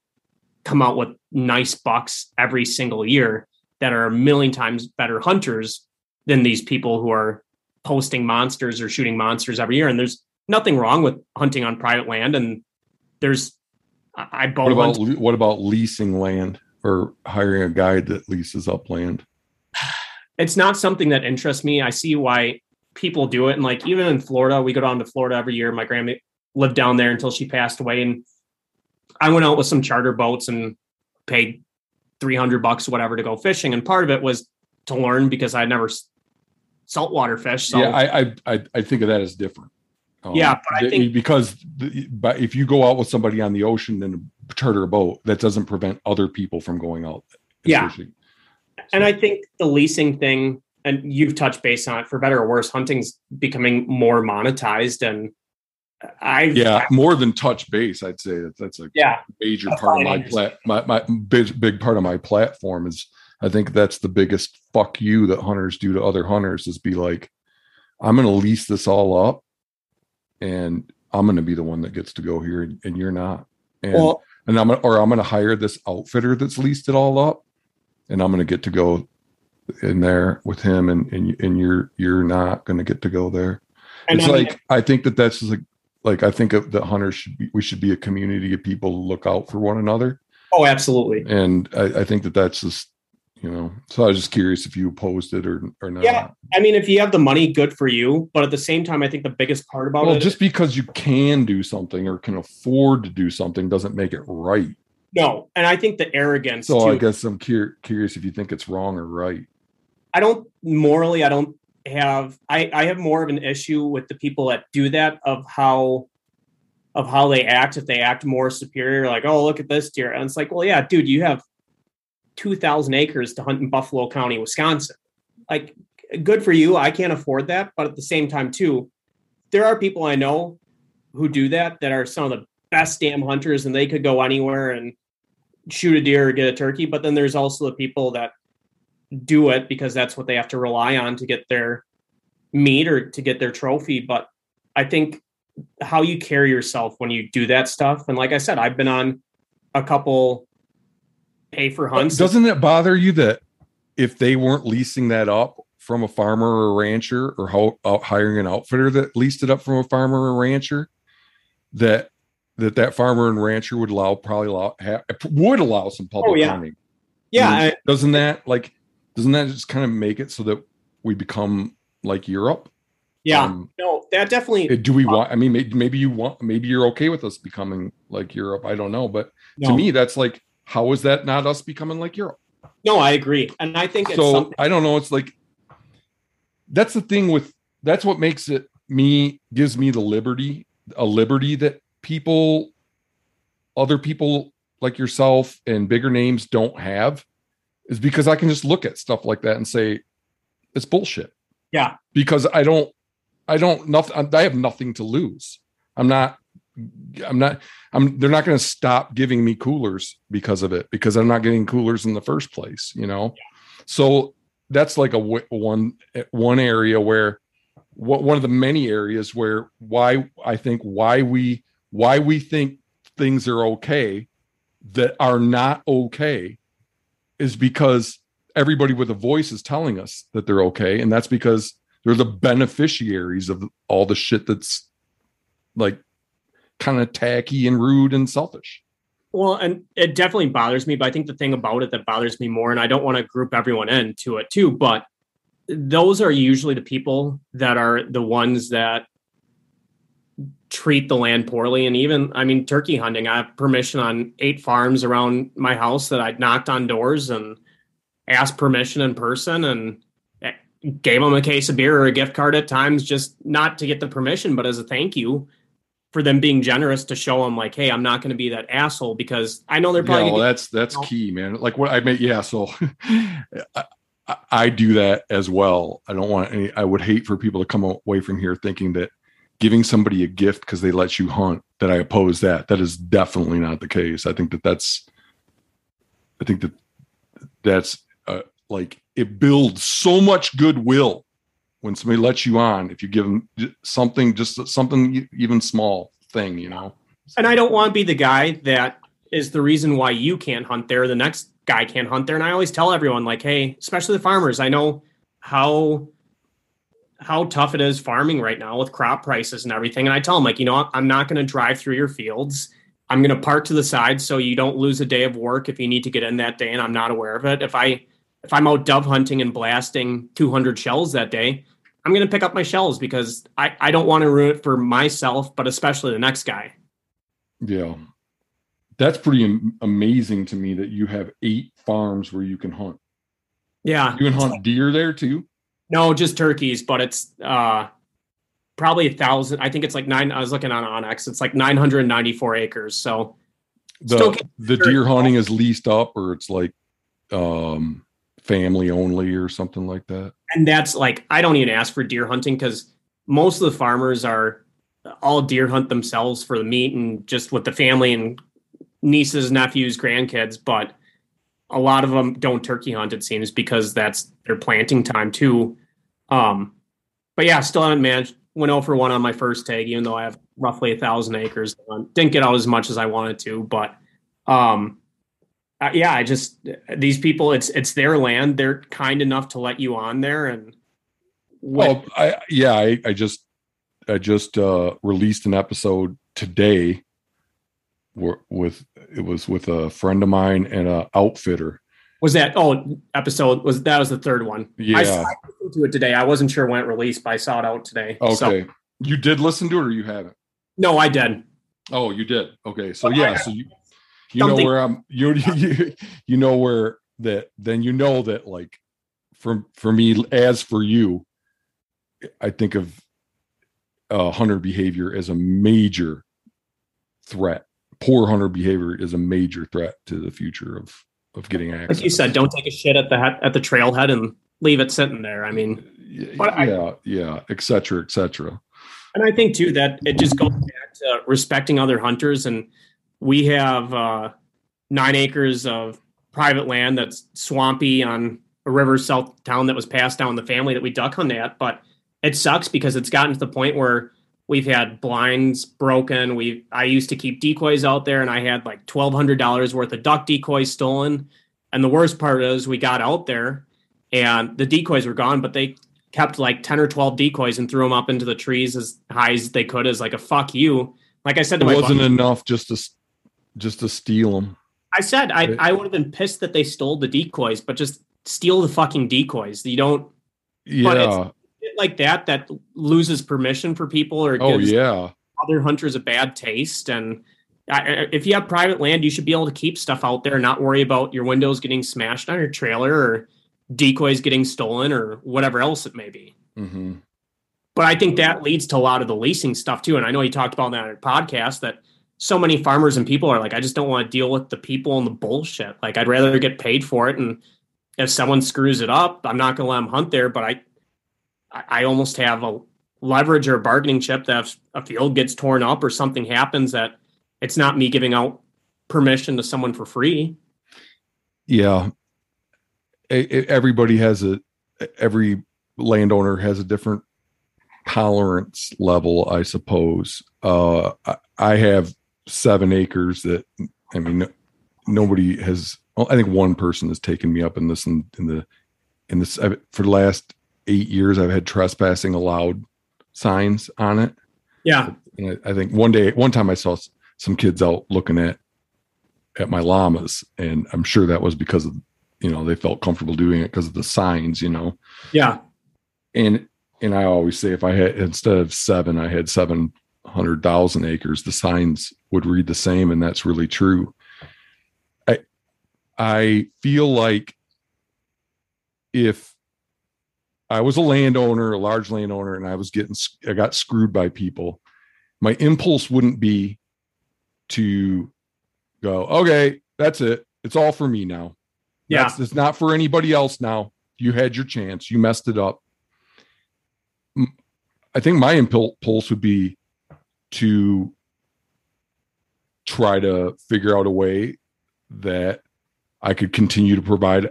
come out with nice bucks every single year that are a million times better hunters than these people who are posting monsters or shooting monsters every year and there's nothing wrong with hunting on private land and there's I what about what about leasing land or hiring a guide that leases up land? it's not something that interests me. I see why people do it. And like even in Florida, we go down to Florida every year. My grandma lived down there until she passed away. And I went out with some charter boats and paid 300 bucks, whatever, to go fishing. And part of it was to learn because I never saltwater fish. So. Yeah, I, I, I think of that as different. Um, yeah, but I think because the, but if you go out with somebody on the ocean and charter a boat, that doesn't prevent other people from going out. Yeah, fishing. And I think the leasing thing, and you've touched base on it for better or worse, hunting's becoming more monetized. And I yeah, more than touch base, I'd say that that's a yeah, major part of my plat my, my big big part of my platform is I think that's the biggest fuck you that hunters do to other hunters is be like, I'm gonna lease this all up and I'm gonna be the one that gets to go here and, and you're not. And well, and I'm gonna or I'm gonna hire this outfitter that's leased it all up and I'm going to get to go in there with him, and and and you're you're not going to get to go there. And it's I mean, like I think that that's like like I think that hunters should be we should be a community of people who look out for one another. Oh, absolutely. And I, I think that that's just you know. So I was just curious if you opposed it or or not. Yeah, I mean, if you have the money, good for you. But at the same time, I think the biggest part about Well, it, just because you can do something or can afford to do something doesn't make it right. no, and I think the arrogance. So too. I guess I'm cur- curious if you think it's wrong or right. I don't morally, I don't have I, I have more of an issue with the people that do that of how of how they act if they act more superior, like, oh look at this deer. And it's like, well, yeah, dude, you have two thousand acres to hunt in Buffalo County, Wisconsin. Like good for you. I can't afford that, but at the same time, too, there are people I know who do that that are some of the best damn hunters and they could go anywhere and shoot a deer or get a turkey. But then there's also the people that do it because that's what they have to rely on to get their meat or to get their trophy. But I think how you carry yourself when you do that stuff, and like I said, I've been on a couple pay for hunts. Doesn't it bother you that if they weren't leasing that up from a farmer or a rancher or how, out uh, hiring an outfitter that leased it up from a farmer or a rancher, that that that farmer and rancher would allow probably allow ha, would allow some public Oh, yeah. hunting. yeah, I mean, I- doesn't that like doesn't that just kind of make it so that we become like Europe? yeah. Um, no, that definitely. do we want? I mean, maybe, maybe you want, maybe you're okay with us becoming like Europe. I don't know, but to me, that's like, how is that not us becoming like Europe? no, I agree, and I think it's so something. I don't know. It's like that's the thing with that's what makes it me gives me the liberty, a liberty that people, other people like yourself and bigger names don't have, is because I can just look at stuff like that and say it's bullshit. Yeah. Because I don't, I don't nothing. I have nothing to lose. I'm not. I'm not. I'm. They're not going to stop giving me coolers because of it because I'm not getting coolers in the first place. You know. So that's like a one one area where what one of the many areas where why I think why we why we think things are okay that are not okay is because everybody with a voice is telling us that they're okay. And that's because they're the beneficiaries of all the shit that's like kind of tacky and rude and selfish. Well, and it definitely bothers me, but I think the thing about it that bothers me more, and I don't want to group everyone into it too, but those are usually the people that are the ones that treat the land poorly. And even, I mean, turkey hunting, I have permission on eight farms around my house that I'd knocked on doors and asked permission in person and eh, gave them a case of beer or a gift card at times, just not to get the permission, but as a thank you for them being generous to show them like, hey, I'm not going to be that asshole because I know they're probably yeah, well, that's that's No. key, man. Like what I mean, yeah. So I, I- I do that as well. I don't want any. I would hate for people to come away from here thinking that giving somebody a gift because they let you hunt that I oppose that. That is definitely not the case. I think that that's. I think that that's uh, like it builds so much goodwill when somebody lets you on. If you give them something, just something even small thing, you know. and I don't want to be the guy that is the reason why you can't hunt there. The next guy can't hunt there. And I always tell everyone, like, hey, especially the farmers, I know how how tough it is farming right now with crop prices and everything. And I tell them, like, you know, I'm not going to drive through your fields. I'm going to park to the side so you don't lose a day of work if you need to get in that day and I'm not aware of it. If I if I'm out dove hunting and blasting 200 shells that day, I'm going to pick up my shells because I, I don't want to ruin it for myself, but especially the next guy. Yeah. That's pretty am- amazing to me that you have eight farms where you can hunt. Yeah. You can hunt deer there too. No, just turkeys, but it's uh probably a thousand. I think it's like nine. I was looking on onX. It's like 994 acres. So The the deer hunting is leased up or it's like um family only or something like that. and that's like I don't even ask for deer hunting because most of the farmers are all deer hunt themselves for the meat and just with the family and nieces, nephews, grandkids. But a lot of them don't turkey hunt. It seems because that's their planting time too. Um, but yeah, still haven't managed. Went over one on my first tag, even though I have roughly a thousand acres. Um, didn't get out as much as I wanted to, but um, uh, yeah, I just these people. It's it's their land. They're kind enough to let you on there, and Well, I yeah, I, I just I just uh released an episode today with it was with a friend of mine and a outfitter. Was that oh episode was that was the third one? Yeah, I, I listened to it today. I wasn't sure when it released, but I saw it out today. Okay, So, you did listen to it, or you haven't? no, I did. Oh, you did. Okay, so Well, yeah, I- so you you know where I'm. You you you know where that. Then you know that like for for me as for you, I think of uh, hunter behavior as a major threat. Poor hunter behavior is a major threat to the future of of getting access. Like you said, don't take a shit at the at the trailhead and leave it sitting there. I mean, Y- but I- yeah, yeah, et cetera, et cetera. And I think too that it just goes back to respecting other hunters. And we have uh, nine acres of private land that's swampy on a river south town that was passed down the family that we duck hunt at. But it sucks because it's gotten to the point where we've had blinds broken. We I used to keep decoys out there, and I had like twelve hundred dollars worth of duck decoys stolen. And the worst part is we got out there and the decoys were gone, but they kept like 10 or 12 decoys and threw them up into the trees as high as they could as like a fuck you. Like I said to It my wasn't buddy, enough just to just to steal them. I said I, I would have been pissed that they stole the decoys, but just steal the fucking decoys. You don't Yeah. Like that that loses permission for people or Oh yeah. other hunters a bad taste. And I, if you have private land, you should be able to keep stuff out there, and not worry about your windows getting smashed on your trailer or decoys getting stolen or whatever else it may be. hmm But I think that leads to a lot of the leasing stuff too. And I know you talked about that on your podcast that so many farmers and people are like, I just don't want to deal with the people and the bullshit. Like I'd rather get paid for it. And if someone screws it up, I'm not going to let them hunt there. But I, I almost have a leverage or a bargaining chip that if a field gets torn up or something happens, that it's not me giving out permission to someone for free. Yeah. Everybody has a every landowner has a different tolerance level, I suppose. Uh, I, have seven acres that I mean, nobody has. I think one person has taken me up in this in, in the in this for the last eight years. I've had trespassing allowed signs on it. Yeah. And I, I think one day, one time I saw some kids out looking at at my llamas, and I'm sure that was because of you know they felt comfortable doing it because of the signs, you know. Yeah. And and I always say if I had instead of seven, I had seven hundred thousand acres, the signs would read the same, and that's really true. I I feel like if I was a landowner, a large landowner, and I was getting I got screwed by people, my impulse wouldn't be to go, okay, that's it. It's all for me now. Yeah. That's, it's not for anybody else now. You had your chance. You messed it up. I think my impulse would be to try to figure out a way that I could continue to provide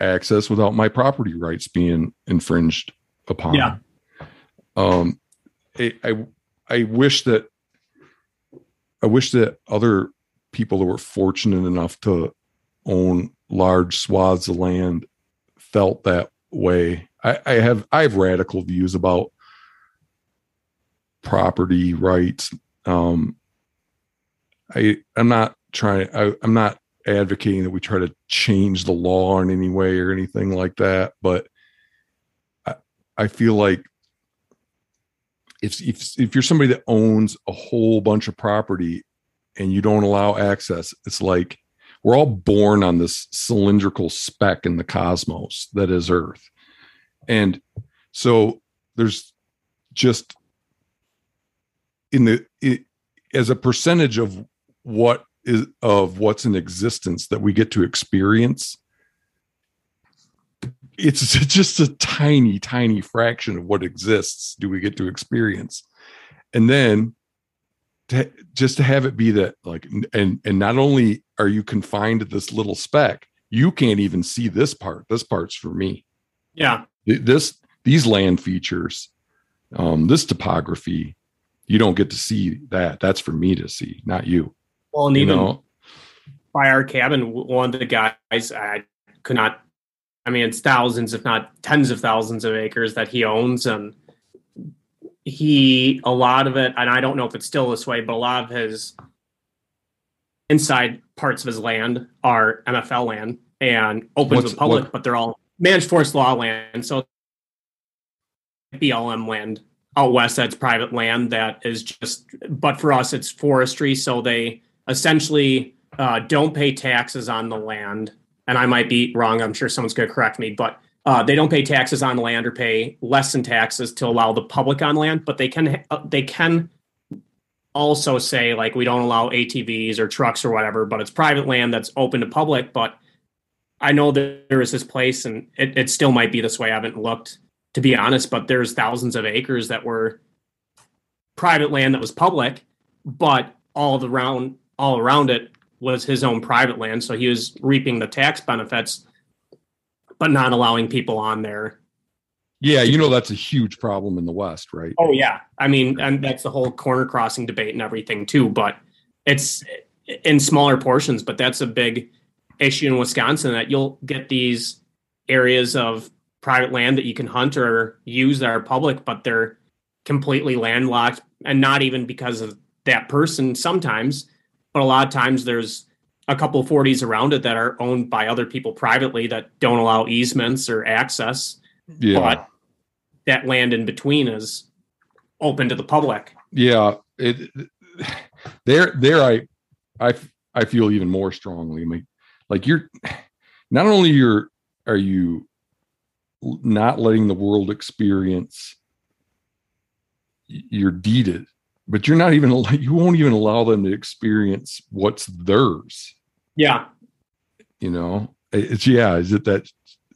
access without my property rights being infringed upon. Yeah. Um, I, I I wish that I wish that other people that were fortunate enough to own large swaths of land felt that way. I, I have I have radical views about property rights. Um, I I'm not trying. I, I'm not advocating that we try to change the law in any way or anything like that. But I I feel like if if if you're somebody that owns a whole bunch of property and you don't allow access, it's like we're all born on this cylindrical speck in the cosmos that is Earth, and so there's just in the it, as a percentage of what is of what's in existence that we get to experience it's just a tiny tiny fraction of what exists do we get to experience. And then to, just to have it be that like and and not only are you confined to this little speck you can't even see this part. This part's for me. Yeah. this these land features um this topography you don't get to see that. That's for me to see not you Well, and even know by our cabin, one of the guys I could not. I mean, it's thousands, if not tens of thousands of acres that he owns, and he a lot of it. And I don't know if it's still this way, but a lot of his inside parts of his land are MFL land and open to the public, what- but they're all managed forest law land. So BLM land out west, that's private land that is just, but for us, it's forestry. So they essentially uh, don't pay taxes on the land. And I might be wrong. I'm sure someone's going to correct me, but uh, they don't pay taxes on land or pay less than taxes to allow the public on land. But they can uh, they can also say like we don't allow ATVs or trucks or whatever, but it's private land that's open to public. But I know that there is this place, and it, it still might be this way. I haven't looked to be honest, but there's thousands of acres that were private land that was public, but all the round all around it was his own private land. So he was reaping the tax benefits, but not allowing people on there. Yeah, you know that's a huge problem in the West, right? Oh yeah, I mean, and that's the whole corner crossing debate and everything too. But it's in smaller portions. But that's a big issue in Wisconsin that you'll get these areas of private land that you can hunt or use that are public, but they're completely landlocked, and not even because of that person sometimes, but a lot of times there's a couple of 40s around it that are owned by other people privately that don't allow easements or access Yeah, but that land in between is open to the public. yeah. It there, there. I, I, I feel even more strongly. I mean, like you're not only you're are you not letting the world experience y- your deeded, but you're not even you won't even allow them to experience what's theirs. Yeah. you know it's yeah is it that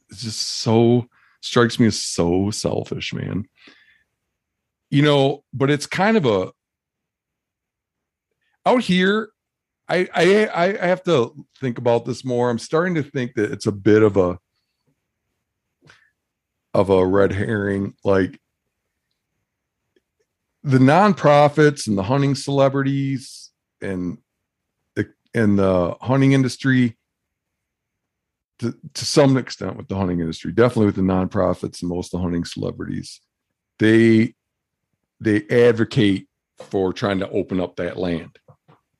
it's just so strikes me as so selfish man you know but it's kind of a out here I, I i have to think about this more i'm starting to think that it's a bit of a of a red herring like the nonprofits and the hunting celebrities and the and the hunting industry to, to some extent with the hunting industry definitely with the nonprofits and most of the hunting celebrities they they advocate for trying to open up that land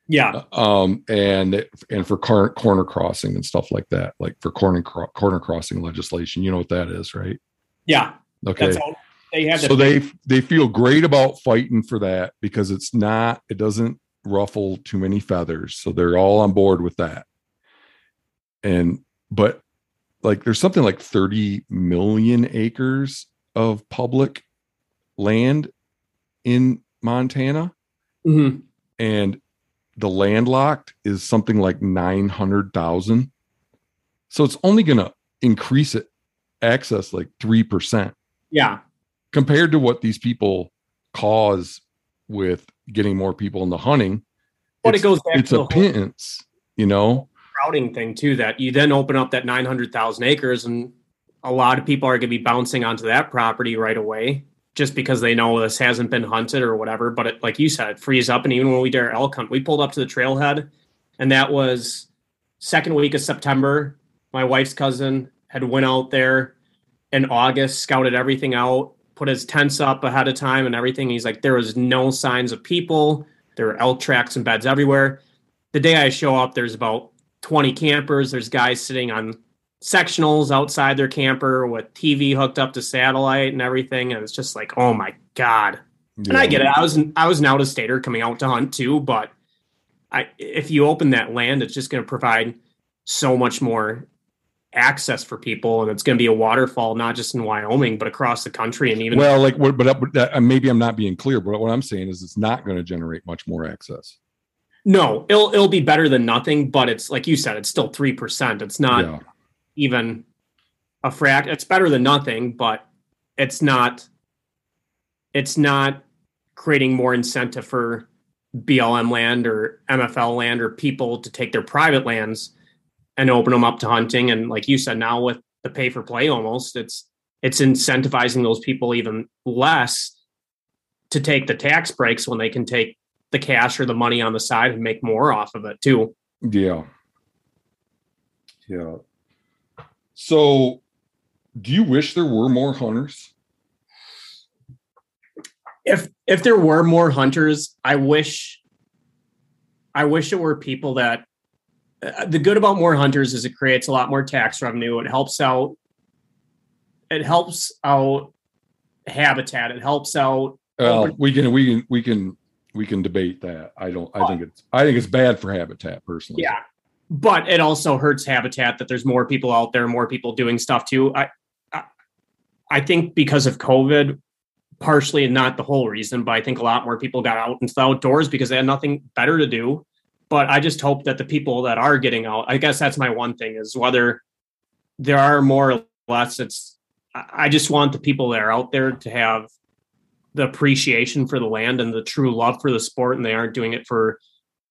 Yeah. um and and for corner, corner crossing and stuff like that like for corner corner crossing legislation you know what that is right Yeah. okay That's all they have. so they they feel great about fighting for that because it's not it doesn't ruffle too many feathers so they're all on board with that and but like there's something like 30 million acres of public land in montana Mhm. and the landlocked is something like 900,000 so it's only going to increase it access like 3% Yeah. Compared to what these people cause with getting more people into hunting. But it it's- goes back It's to a pittance, you know. crowding thing too. That you then open up that nine hundred thousand acres, and a lot of people are going to be bouncing onto that property right away, just because they know this hasn't been hunted or whatever. But it, like you said, it frees up. And even when we did our elk hunt, we pulled up to the trailhead, and that was second week of September. My wife's cousin had went out there in August, scouted everything out, put his tents up ahead of time and everything. He's like, there was no signs of people. There were elk tracks and beds everywhere. The day I show up, there's about 20 campers. There's guys sitting on sectionals outside their camper with TV hooked up to satellite and everything. And it's just like, oh my God. And I get it. I was I was an out of stater coming out to hunt too, but I if you open that land, it's just going to provide so much more access for people, and it's going to be a waterfall not just in Wyoming but across the country and even Well, like what, but, but uh, maybe I'm not being clear. But what I'm saying is, it's not going to generate much more access. no, it'll it'll be better than nothing, but it's like you said, it's still three percent. It's not yeah, even a frac. It's better than nothing, but it's not. It's not creating more incentive for BLM land or MFL land or people to take their private lands and open them up to hunting. And like you said, now with the pay for play, almost it's it's incentivizing those people even less to take the tax breaks when they can take the cash or the money on the side and make more off of it too. yeah, yeah. So, do you wish there were more hunters? if if there were more hunters, I wish I wish it were people that the good about more hunters is it creates a lot more tax revenue. It helps out. It helps out habitat. It helps out. Uh, we can we can we can we can debate that. I don't. I think it's I think it's bad for habitat personally. Yeah, but it also hurts habitat that there's more people out there, more people doing stuff too. I I, I think because of COVID, partially and not the whole reason, but I think a lot more people got out into the outdoors because they had nothing better to do. But I just hope that the people that are getting out, I guess that's my one thing is whether there are more or less, it's, I just want the people that are out there to have the appreciation for the land and the true love for the sport, and they aren't doing it for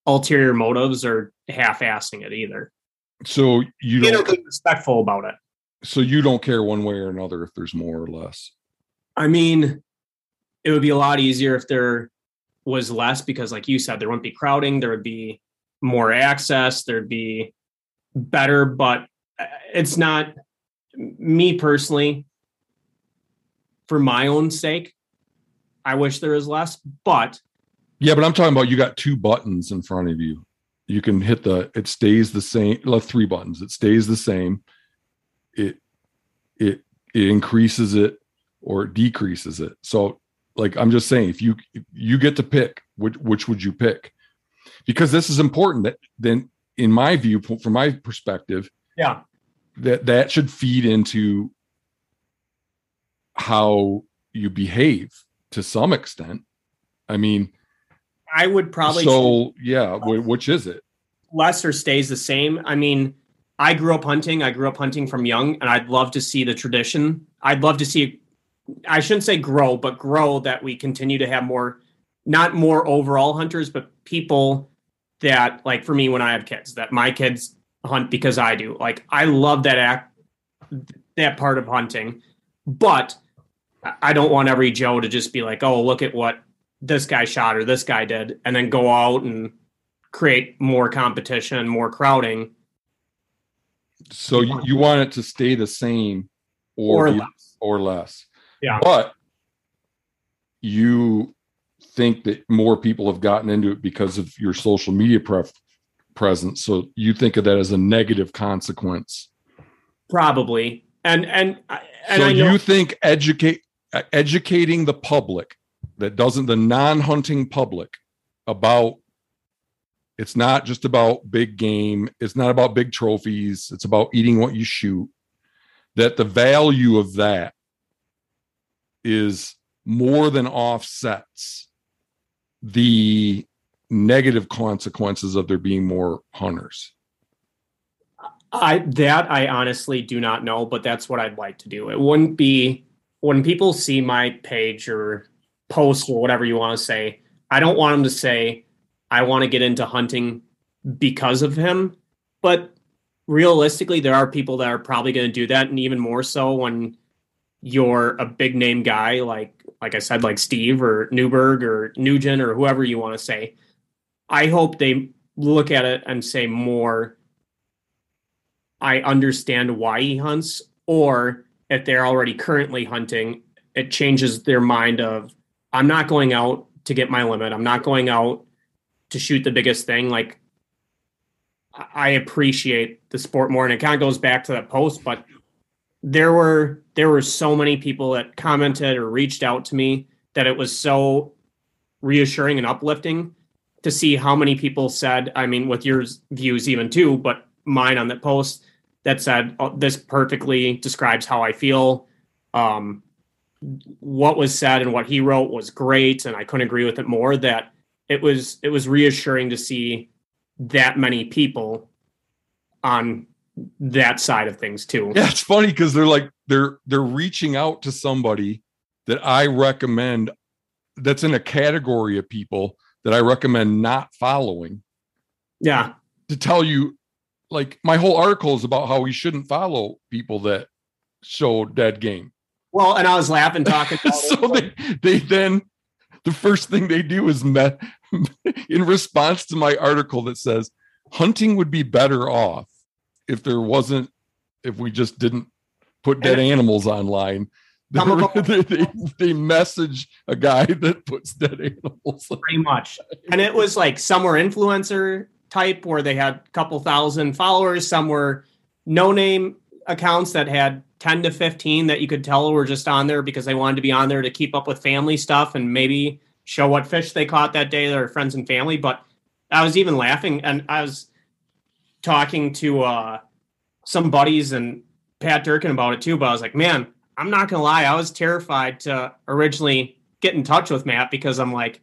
ulterior motives or half-assing it either. So you don't be respectful about it. So you don't care one way or another if there's more or less. I mean, it would be a lot easier if there was less because like you said there wouldn't be crowding there would be more access there'd be better but uh, it's not me personally for my own sake i wish there was less but yeah but i'm talking about you got two buttons in front of you. You can hit the it stays the same left three buttons. It stays the same. It it it increases it or decreases it. So like i'm just saying if you you get to pick which which would you pick because this is important that then in my view from my perspective yeah. that that should feed into how you behave to some extent. I mean i would probably so yeah which is it? Lesser stays the same. I mean i grew up hunting. I grew up hunting from young and i'd love to see the tradition. I'd love to see I shouldn't say grow, but grow that we continue to have more, not more overall hunters, but people that like for me when I have kids, that my kids hunt because I do. Like I love that act, that part of hunting, but I don't want every Joe to just be like, oh, look at what this guy shot or this guy did, and then go out and create more competition, more crowding. So you, you want it to stay the same or, or less. Or less. Yeah. But you think that more people have gotten into it because of your social media pref- presence. So you think of that as a negative consequence. Probably. And and, and so you think educate uh, educating the public that doesn't the non-hunting public about it's not just about big game, it's not about big trophies, it's about eating what you shoot. That the value of that is more than offsets the negative consequences of there being more hunters? I that I honestly do not know, but that's what I'd like to do. It wouldn't be when people see my page or post or whatever you want to say. I don't want them to say I want to get into hunting because of him, but realistically, there are people that are probably going to do that, and even more so when you're a big name guy like like I said, like Steve or Newberg or Nugent or whoever you want to say. I hope they look at it and say more. I understand why he hunts, or if they're already currently hunting, it changes their mind of I'm not going out to get my limit. I'm not going out to shoot the biggest thing. Like I appreciate the sport more, and it kind of goes back to that post, but there were there were so many people that commented or reached out to me that it was so reassuring and uplifting to see how many people said i mean with your views even too but mine on that post that said oh, this perfectly describes how i feel. Um, what was said and what he wrote was great and i couldn't agree with it more that it was it was reassuring to see that many people on that side of things too. Yeah, it's funny because they're like they're they're reaching out to somebody that I recommend that's in a category of people that I recommend not following. Yeah. To tell you, like my whole article is about how we shouldn't follow people that show dead game. Well, and I was laughing talking. so they, they then the first thing they do is met in response to my article that says hunting would be better off if there wasn't if we just didn't put dead animals online they, they, they message a guy that puts dead animals. pretty much. And it was like some were influencer type where they had a couple thousand followers, some were no name accounts that had 10 to 15 that you could tell were just on there because they wanted to be on there to keep up with family stuff and maybe show what fish they caught that day to their friends and family. But I was even laughing and I was talking to uh, some buddies and Pat Durkin about it too. But I was like, man, I'm not gonna lie, I was terrified to originally get in touch with Matt because I'm like,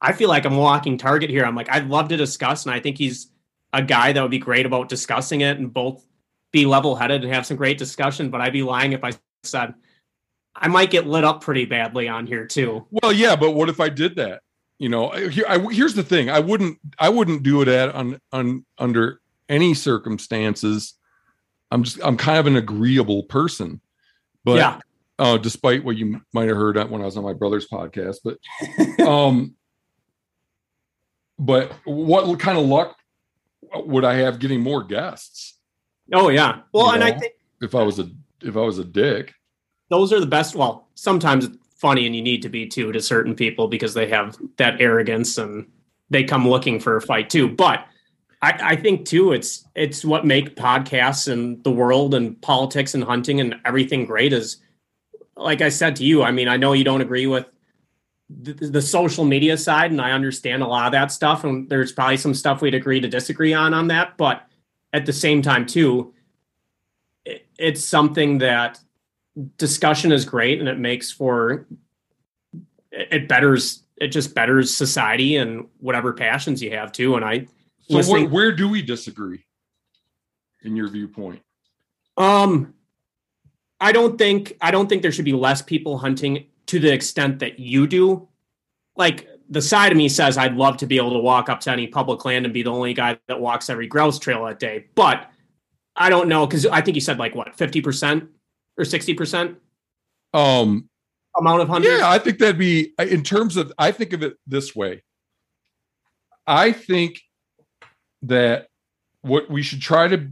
I feel like I'm walking target here. I'm like, I'd love to discuss, and I think he's a guy that would be great about discussing it and both be level headed and have some great discussion. But I'd be lying if I said I might get lit up pretty badly on here too. Well, yeah, but what if I did that? You know, here, I, here's the thing: I wouldn't, I wouldn't do it at on, on under any circumstances. I'm just, I'm kind of an agreeable person, but yeah, uh, despite what you might have heard when I was on my brother's podcast, but, um, but what kind of luck would I have getting more guests? oh yeah. Well, You and I think If I was a, if I was a dick, those are the best. Well, sometimes it's funny and you need to be too to certain people because they have that arrogance and they come looking for a fight too. But I, I think too, it's it's what make podcasts and the world and politics and hunting and everything great is, like I said to you. I mean, I know you don't agree with the, the social media side, and I understand a lot of that stuff. And there's probably some stuff we'd agree to disagree on on that. But at the same time, too, it, it's something that discussion is great and it makes for it it betters it just betters society and whatever passions you have too and i so where, where do we disagree? In your viewpoint, um i don't think i don't think there should be less people hunting to the extent that you do like the side of me says i'd love to be able to walk up to any public land and be the only guy that walks every grouse trail that day but i don't know because i think you said like what 50% or 60% um, amount of hunters Yeah, I think that'd be in terms of I think of it this way. I think that what we should try to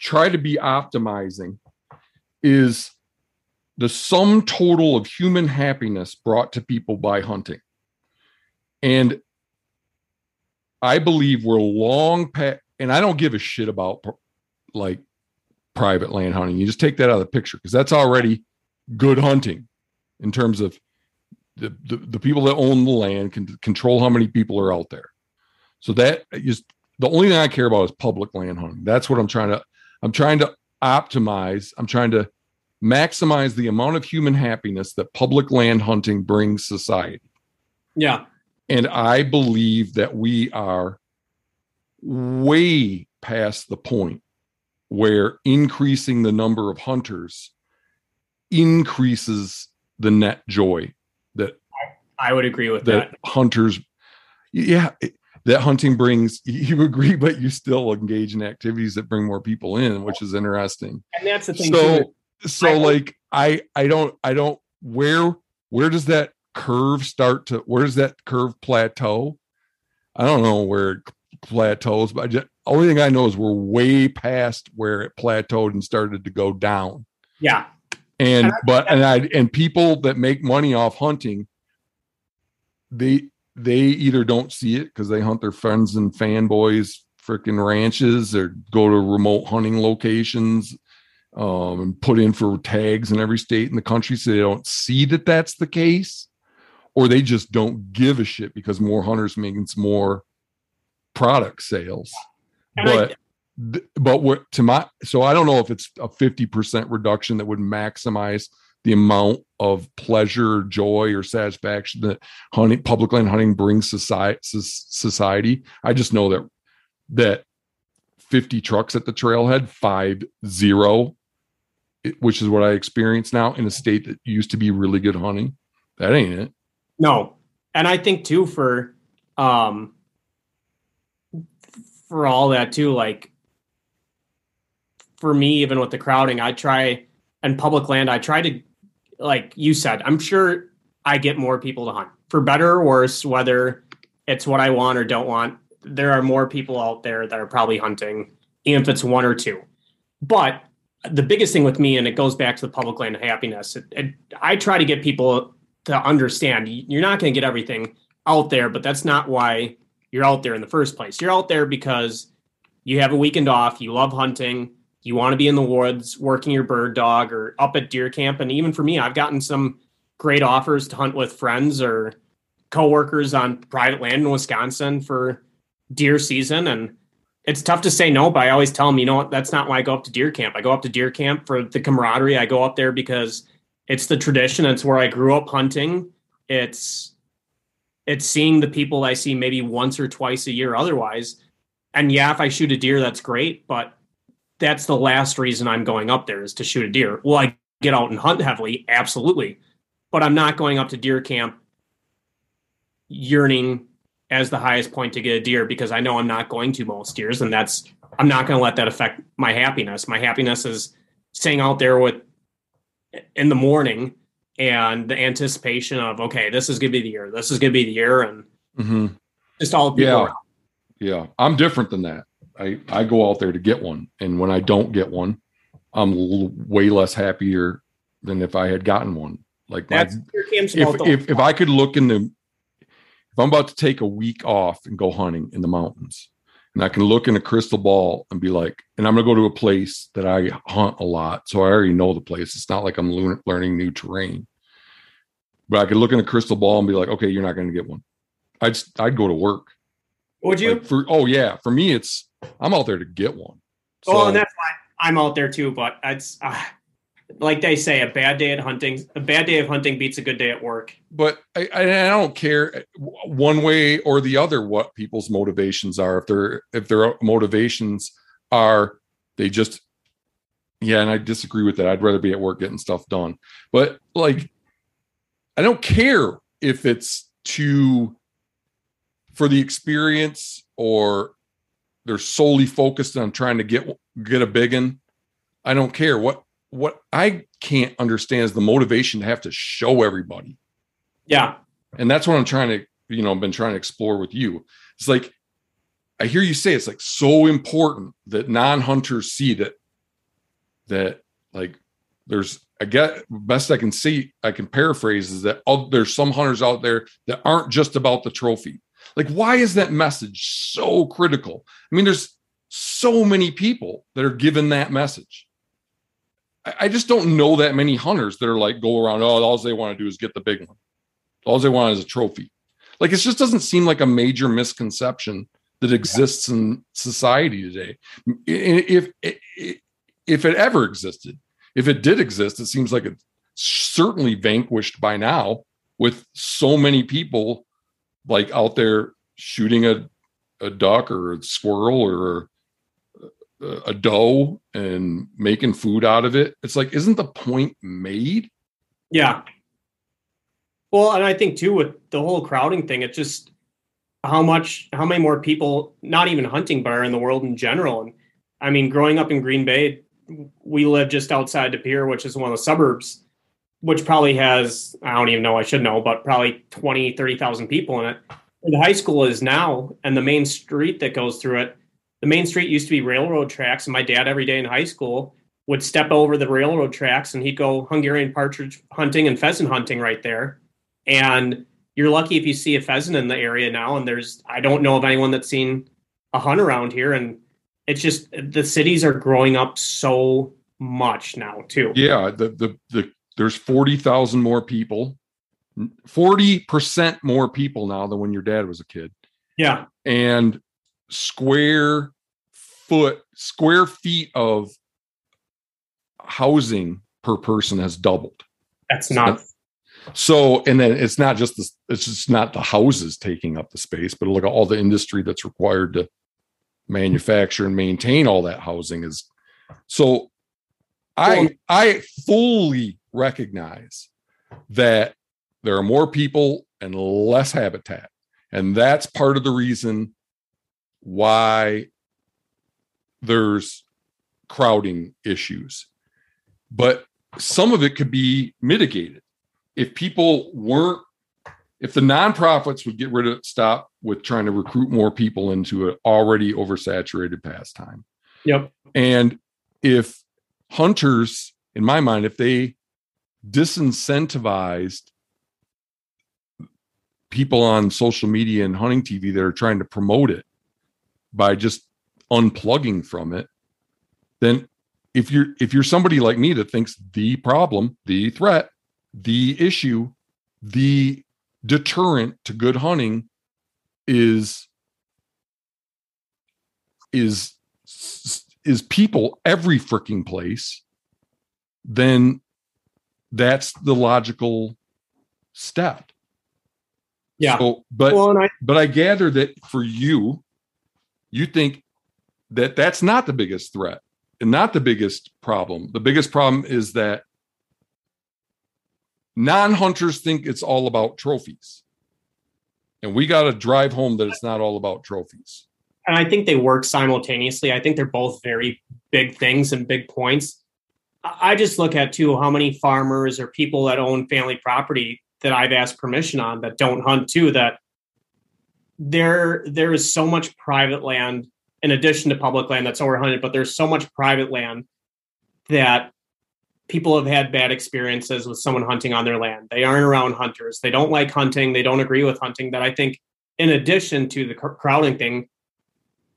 try to be optimizing is the sum total of human happiness brought to people by hunting. And I believe we're long past, and I don't give a shit about like private land hunting. You just take that out of the picture because that's already good hunting in terms of the, the, the people that own the land can control how many people are out there. So that is the only thing I care about is public land hunting. That's what I'm trying to I'm trying to optimize. I'm trying to maximize the amount of human happiness that public land hunting brings society. yeah And I believe that we are way past the point where increasing the number of hunters increases the net joy that I would agree with that. that hunters yeah it- that hunting brings you agree but you still engage in activities that bring more people in which is interesting And that's the thing. too. so so I- like i i don't i don't where where does that curve start to where does that curve plateau i don't know where it plateaus but I just, only thing i know is we're way past where it plateaued and started to go down Yeah. and And I- but and i and people that make money off hunting they they either don't see it because they hunt their friends and fanboys freaking ranches or go to remote hunting locations um, and put in for tags in every state in the country so they don't see that that's the case or they just don't give a shit because more hunters means more product sales. And but th- but what to my so I don't know if it's a 50% reduction that would maximize the amount of pleasure, joy, or satisfaction that hunting public land hunting brings society society. I just know that that 50 trucks at the trailhead, five zero, which is what I experience now in a state that used to be really good hunting. That ain't it. No. And I think too for um for all that too, like for me, even with the crowding, I try and public land, I try to like you said, I'm sure I get more people to hunt. For better or worse, whether it's what I want or don't want, there are more people out there that are probably hunting, even if it's one or two. But the biggest thing with me, and it goes back to the public land of happiness. It, it, I try to get people to understand you're not going to get everything out there, but that's not why you're out there in the first place. You're out there because you have a weekend off, you love hunting, you want to be in the woods working your bird dog or up at deer camp. And even for me, I've gotten some great offers to hunt with friends or coworkers on private land in Wisconsin for deer season. And it's tough to say no, but I always tell them, you know what, that's not why I go up to deer camp. I go up to deer camp for the camaraderie. I go up there because it's the tradition. It's where I grew up hunting. It's it's seeing the people I see maybe once or twice a year otherwise. And yeah, if I shoot a deer, that's great, but that's the last reason I'm going up there is to shoot a deer. Will I get out and hunt heavily? Absolutely. But I'm not going up to deer camp yearning as the highest point to get a deer because I know I'm not going to most years, and that's I'm not going to let that affect my happiness. My happiness is staying out there with in the morning and the anticipation of okay, this is going to be the year. This is going to be the year, and mm-hmm. just all people. Yeah, around. yeah. I'm different than that. I I go out there to get one, and when I don't get one, I'm l- way less happier than if I had gotten one. Like my, if, if, if I could look in the if I'm about to take a week off and go hunting in the mountains, and I can look in a crystal ball and be like, and I'm going to go to a place that I hunt a lot. So I already know the place. It's not like I'm learning new terrain. But I could look in a crystal ball and be like, okay, you're not going to get one. I'd, I'd go to work. Would you? Like for, oh, yeah. For me, it's, I'm out there to get one. So, oh, and that's why I'm out there too. But it's, uh, like they say, a bad day at hunting, a bad day of hunting beats a good day at work. But I, I don't care one way or the other what people's motivations are. If their if their motivations are they just yeah, and I disagree with that. I'd rather be at work getting stuff done. But like, I don't care if it's to for the experience or they're solely focused on trying to get get a big one. I don't care what what I can't understand is the motivation to have to show everybody. Yeah. And that's what I'm trying to, you know, I've been trying to explore with you. It's like I hear you say it's like so important that non-hunters see that that like there's I get best I can see, I can paraphrase is that oh, there's some hunters out there that aren't just about the trophy. Like, why is that message so critical? I mean, there's so many people that are given that message. I just don't know that many hunters that are like go around. Oh, all they want to do is get the big one. All they want is a trophy. Like it just doesn't seem like a major misconception that exists in society today. If if it ever existed, if it did exist, it seems like it's certainly vanquished by now with so many people like out there shooting a a duck or a squirrel or a doe and making food out of it. It's like, isn't the point made? Yeah. Well, and I think too with the whole crowding thing, it's just how much, how many more people, not even hunting, but are in the world in general. And I mean, growing up in Green Bay, we live just outside De Pere, which is one of the suburbs, which probably has, I don't even know, I should know, but probably 20, 30,000 people in it. Where the high school is now, and the main street that goes through it the main street used to be railroad tracks, and my dad every day in high school would step over the railroad tracks and he'd go Hungarian partridge hunting and pheasant hunting right there. And you're lucky if you see a pheasant in the area now. And there's I don't know of anyone that's seen a hunt around here. And it's just the cities are growing up so much now too. Yeah, the the the there's forty thousand more people, forty percent more people now than when your dad was a kid. Yeah, and square foot, square feet of housing per person has doubled. That's not. So, and then it's not just the, it's just not the houses taking up the space, but look at all the industry that's required to manufacture and maintain all that housing is. So, I I fully recognize that there are more people and less habitat, and that's part of the reason why there's crowding issues. But some of it could be mitigated if people weren't if the nonprofits would get rid of stop with trying to recruit more people into an already oversaturated pastime. Yep. And if hunters, in my mind, if they disincentivized people on social media and hunting TV that are trying to promote it by just unplugging from it, then if you're if you're somebody like me that thinks the problem, the threat, the issue, the deterrent to good hunting is is is people every freaking place, then that's the logical step. Yeah. So, but Well, I, but I gather that for you, you think that that's not the biggest threat and not the biggest problem. The biggest problem is that non-hunters think it's all about trophies. And we got to drive home that it's not all about trophies. and I think they work simultaneously. I think they're both very big things and big points. I just look at too how many farmers or people that own family property that I've asked permission on that don't hunt too. That there there is so much private land in addition to public land that's overhunted, but there's so much private land that people have had bad experiences with someone hunting on their land. They aren't around hunters. They don't like hunting. They don't agree with hunting. That I think, in addition to the crowding thing,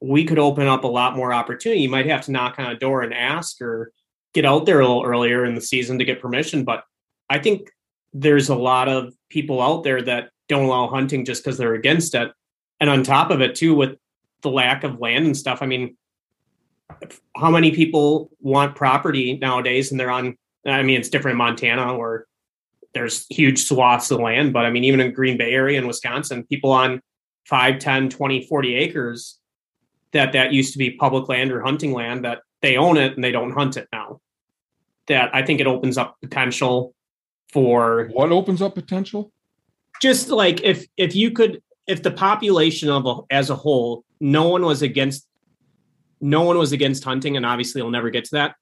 we could open up a lot more opportunity. You might have to knock on a door and ask or get out there a little earlier in the season to get permission. But I think there's a lot of people out there that don't allow hunting just because they're against it. And on top of it, too, with the lack of land and stuff, I mean, how many people want property nowadays and they're on, I mean, it's different in Montana where there's huge swaths of land, but I mean, even in Green Bay area in Wisconsin, people on 5, 10, 20, 40 acres that that used to be public land or hunting land that they own it and they don't hunt it now. That I think it opens up potential for What opens up potential? just like if if you could if the population of a, as a whole no one was against no one was against hunting and obviously we'll never get to that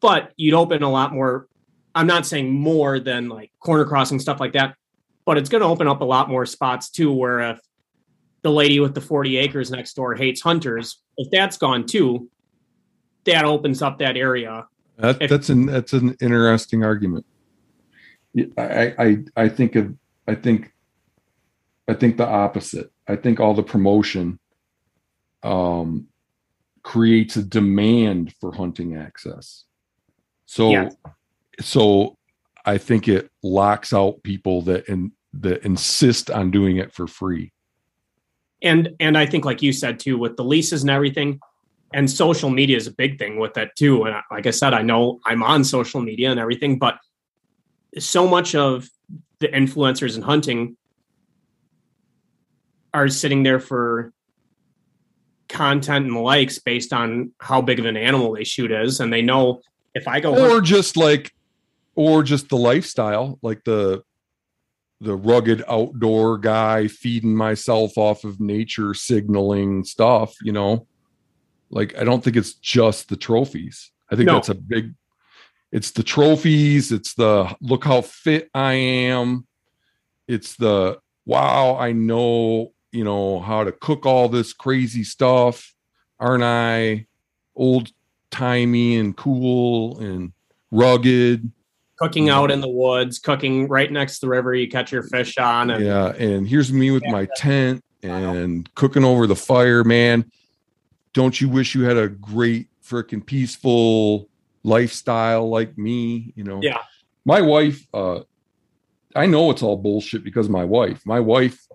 but you'd open a lot more i'm not saying more than like corner crossing stuff like that but it's going to open up a lot more spots too where if the lady with the 40 acres next door hates hunters if that's gone too that opens up that area That, If- that's an that's an interesting argument. I, I I think of I think I think the opposite. I think all the promotion um, creates a demand for hunting access. So Yes. so I think it locks out people that in, that insist on doing it for free. and and i think like you said too with the leases and everything and social media is a big thing with that too. And I- like i said i know i'm on social media and everything but so much of the influencers in hunting are sitting there for content and likes based on how big of an animal they shoot is. And they know if i go hunt- or just like or just the lifestyle like the the rugged outdoor guy feeding myself off of nature signaling stuff you know like i don't think it's just the trophies. I think No. that's a big it's the trophies it's the look how fit i am. It's the wow i know you know how to cook all this crazy stuff. Aren't i old timey and cool and rugged? Cooking out in the woods cooking right next to the river you catch your fish on and yeah and here's me with my tent and cooking over the fire man don't you wish you had a great freaking peaceful lifestyle like me you know? Yeah. my wife uh i know it's all bullshit because of my wife. My wife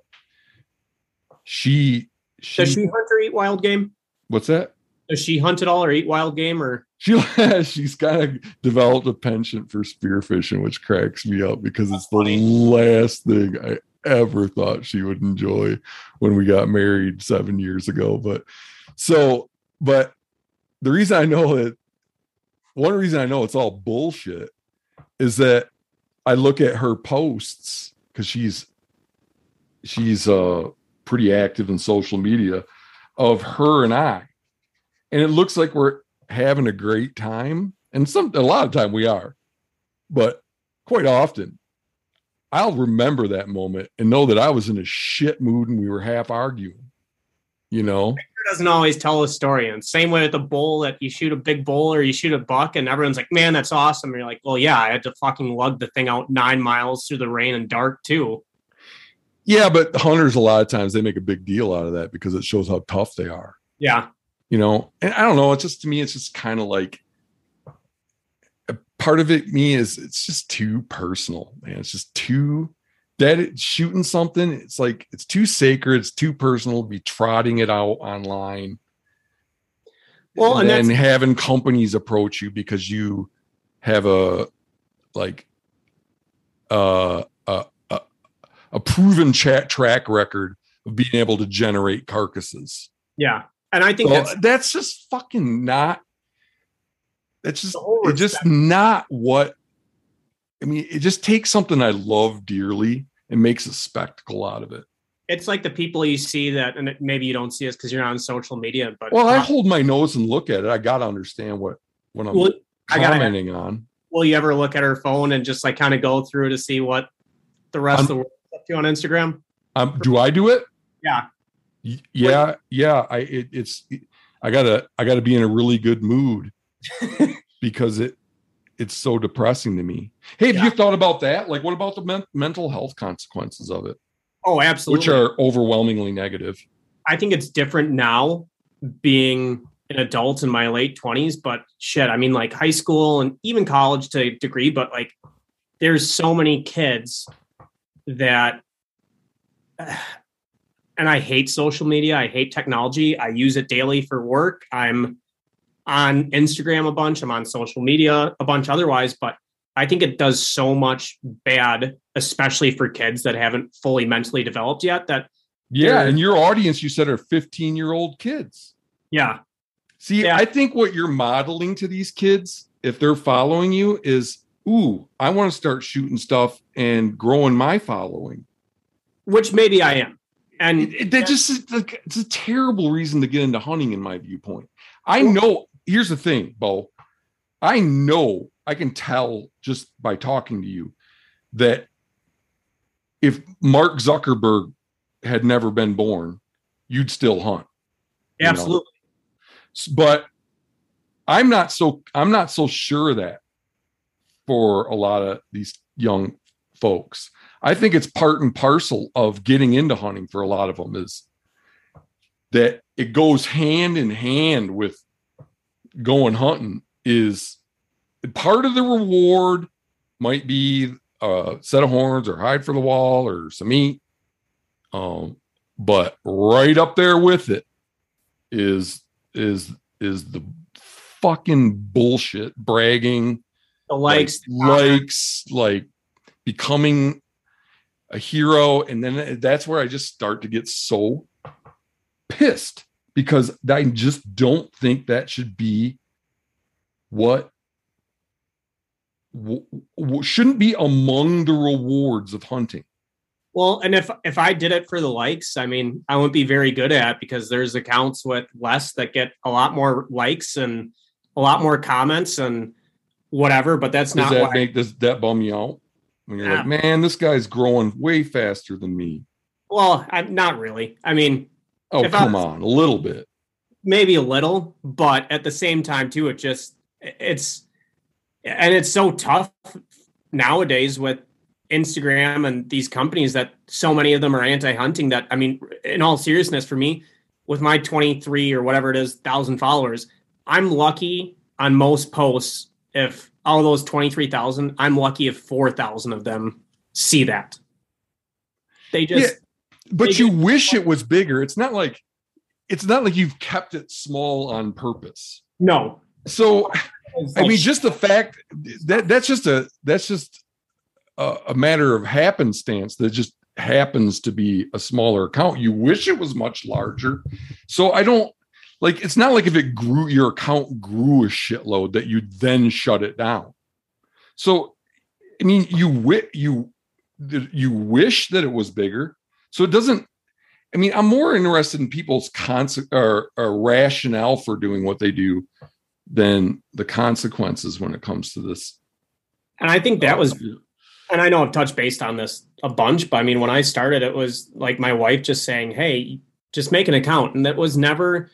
she she, does she hunt or eat wild game? What's that? Does she hunt at all or eat wild game or? She has she's kind of developed a penchant for spearfishing, which cracks me up because it's the last thing I ever thought she would enjoy when we got married seven years ago. But so, but the reason I know that one reason I know it's all bullshit is that I look at her posts because she's she's uh pretty active in social media of her and I. And it looks like we're having a great time. And some a lot of time we are, but quite often I'll remember that moment and know that I was in a shit mood and we were half arguing. You know, doesn't always tell a story. And same way with a bull that you shoot a big bull or you shoot a buck and everyone's like, man, that's awesome. And you're like, well, yeah, I had to fucking lug the thing out nine miles through the rain and dark too. Yeah, but hunters a lot of times they make a big deal out of that because it shows how tough they are. Yeah. You know, and I don't know. It's just to me, it's just kind of like a part of it. Me is it's just too personal, man. It's just too that shooting something. It's like it's too sacred. It's too personal. to Be trotting it out online. Well, and and, that's- having companies approach you because you have a like uh, a a, a proven chat track record of being able to generate carcasses. Yeah. And I think So that's that's, just fucking not. That's just it's just not what. I mean, it just takes something I love dearly and makes a spectacle out of it. it's like the people you see that, and maybe you don't see us because you're not on social media, but Well, I hold my nose and look at it. I got to understand what what I'm will, I gotta- commenting on. will you ever look at her phone and just like kind of go through to see what the rest I'm- of the world is up to on Instagram? Um, do I do it? Yeah. Y- Yeah, yeah. I it, it's I gotta I gotta be in a really good mood because it it's so depressing to me. Hey, have Yeah. you thought about that? Like, what about the men- mental health consequences of it, Oh, absolutely. which are overwhelmingly negative? I think it's different now being an adult in my late 20s, but shit, I mean, like high school and even college to a degree, but like there's so many kids that, and I hate social media. I hate technology. I use it daily for work. I'm on Instagram a bunch, I'm on social media a bunch otherwise, but I think it does so much bad, especially for kids that haven't fully mentally developed yet. That, Yeah, and your audience, you said, are 15 year old kids. yeah, See, Yeah. I think what you're modeling to these kids, if they're following you, is, ooh, I want to start shooting stuff and growing my following. which maybe I am. And It, it- that just is it's a terrible reason to get into hunting, in my viewpoint. I know. Here's the thing, Bo. I know I can tell just by talking to you that if Mark Zuckerberg had never been born, you'd still hunt. you know? absolutely. But I'm not so I'm not so sure of that for a lot of these young folks. I think it's part and parcel of getting into hunting for a lot of them is that it goes hand in hand with going hunting is part of the reward might be a set of horns or hide for the wall or some meat. Um but right up there with it is is is the fucking bullshit bragging The likes, like, likes like becoming a hero. And then that's where i just start to get so pissed because i just don't think that should be what w- w- shouldn't be among the rewards of hunting well, and if if I did it for the likes, I mean, I wouldn't be very good at it because there's accounts with less that get a lot more likes and a lot more comments and whatever. But that's does not that why. make this that bum you out when you're Yeah. like man this guy's growing way faster than me well, I'm not really. I mean, oh If come was- on a little bit. Maybe a little, but at the same time, too, it just it's and it's so tough nowadays with Instagram and these companies that so many of them are anti-hunting that I mean, in all seriousness, for me, with my 23 or whatever it is, thousand followers, I'm lucky on most posts. If all those 23,000, I'm lucky if 4,000 of them see that. They just but you wish it was bigger it's not like it's not like you've kept it small on purpose no. so I mean, just the fact that that's just a that's just a, a matter of happenstance that just happens to be a smaller account. You wish it was much larger. So I don't like it's not like if it grew your account grew a shitload that you then shut it down. So I mean, you wi- you you wish that it was bigger. So it doesn't I mean, I'm more interested in people's concept or, or rationale for doing what they do than the consequences when it comes to this. and I think that was and I know I've touched based on this a bunch, but I mean, when I started, it was like my wife just saying, "Hey, just make an account. And that was never,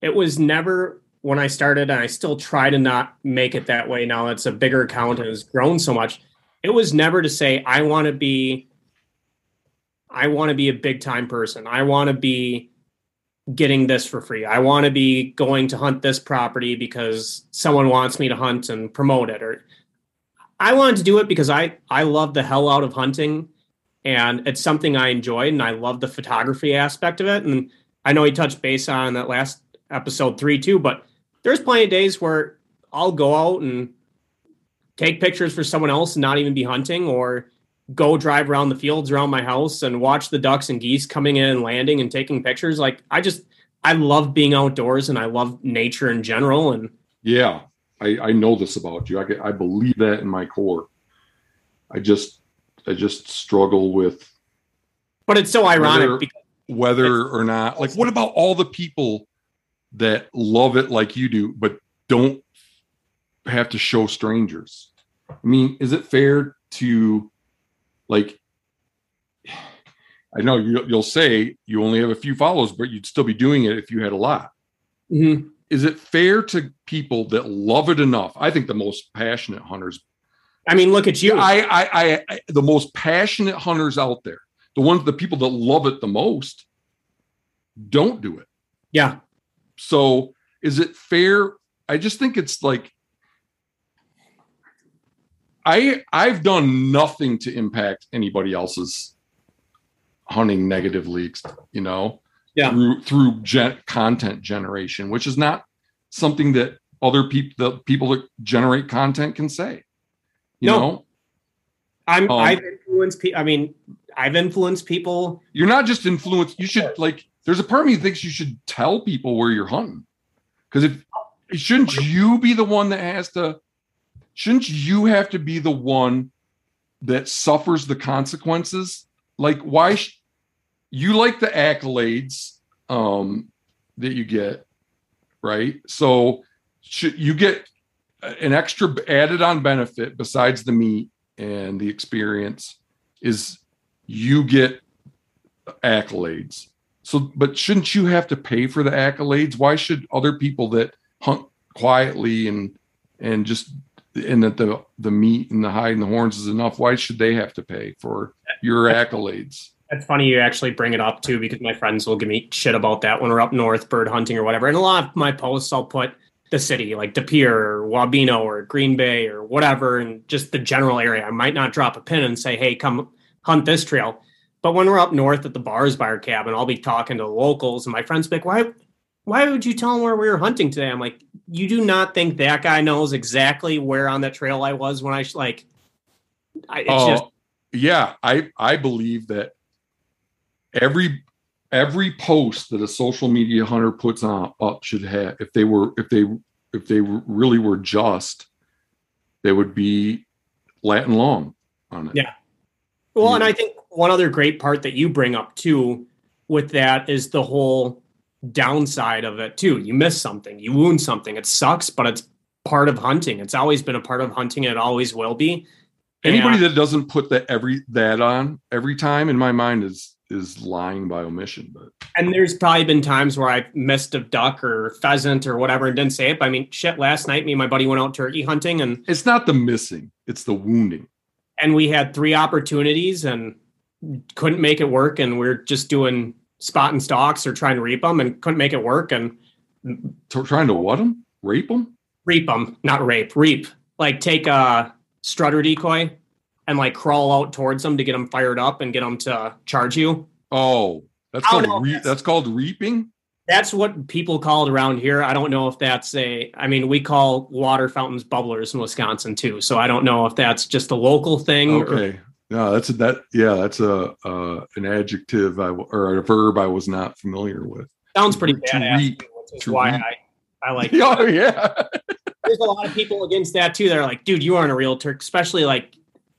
it was never when I started, and I still try to not make it that way now. It's a bigger account and has grown so much. It was never to say, I want to be, I want to be a big time person. I want to be getting this for free. I want to be going to hunt this property because someone wants me to hunt and promote it or I wanted to do it because I I love the hell out of hunting and it's something I enjoyed and I love the photography aspect of it and I know he touched base on that last episode 3 too but there's plenty of days where I'll go out and take pictures for someone else and not even be hunting or go drive around the fields around my house and watch the ducks and geese coming in and landing and taking pictures like I just I love being outdoors and I love nature in general and yeah I, I know this about you. I, I believe that in my core. I just I just struggle with. But it's so ironic whether, whether or not like what about all the people that love it like you do, but don't have to show strangers? I mean, is it fair to like? I know you, will say you only have a few follows, but you'd still be doing it if you had a lot. Mm-hmm is it fair to people that love it enough? I think the most passionate hunters. I mean, look at you. I, I, I, the most passionate hunters out there, the ones, the people that love it the most, don't do it. Yeah. So is it fair? I just think it's like I I've done nothing to impact anybody else's hunting negatively, you know yeah. through through gen- content generation, which is not something that other people the people that generate content can say. You no. know, I'm um, I've influenced people. I mean, I've influenced people. You're not just influenced. You should like. There's a part of me that thinks you should tell people where you're hunting, because if shouldn't you be the one that has to? Shouldn't you have to be the one that suffers the consequences? Like, why? Sh- you like the accolades um, that you get, right? So you get an extra added on benefit besides the meat and the experience is you get accolades. So, but shouldn't you have to pay for the accolades? Why should other people that hunt quietly and and just and that the the meat and the hide and the horns is enough? Why should they have to pay for your accolades? that's funny you actually bring it up too, because my friends will give me shit about that when we're up north bird hunting or whatever. And a lot of my posts, I'll put the city like De Pere or Wabeno or Green Bay or whatever, and just the general area. I might not drop a pin and say, "Hey, come hunt this trail." But when we're up north at the bars by our cabin, I'll be talking to locals, and my friends be like, "Why, why would you tell him where we were hunting today?" I'm like, "You do not think that guy knows exactly where on that trail I was when I like." I, it's uh, just yeah, I I believe that every every post that a social media hunter puts on up should have if they were if they if they really were just they would be latin long on it yeah well and i think one other great part that you bring up too with that is the whole downside of it too you miss something you wound something it sucks but it's part of hunting it's always been a part of hunting and it always will be anybody and, that doesn't put that every that on every time in my mind is is lying by omission. But and there's probably been times where I missed a duck or pheasant or whatever and didn't say it. But I mean, shit. Last night, me and my buddy went out turkey hunting, and it's not the missing; it's the wounding. And we had three opportunities and couldn't make it work, and we are just doing spot stalks or trying to reap them and couldn't make it work. And trying to what them? Rape them? Reap them, not rape. Reap. Like take a strutter decoy and like crawl out towards them to get them fired up and get them to charge you. Oh, that's oh, called re- that's, that's called reaping. That's what people call it around here. I don't know if that's a. I mean, we call water fountains bubblers in Wisconsin too. So I don't know if that's just a local thing. Okay. No, that's a, that. Yeah, that's a uh, an adjective I, or a verb I was not familiar with. Sounds pretty to badass. Reap, which is why reap. I I like. Oh yeah. There's a lot of people against that too. They're like, dude, you aren't a real Turk, especially like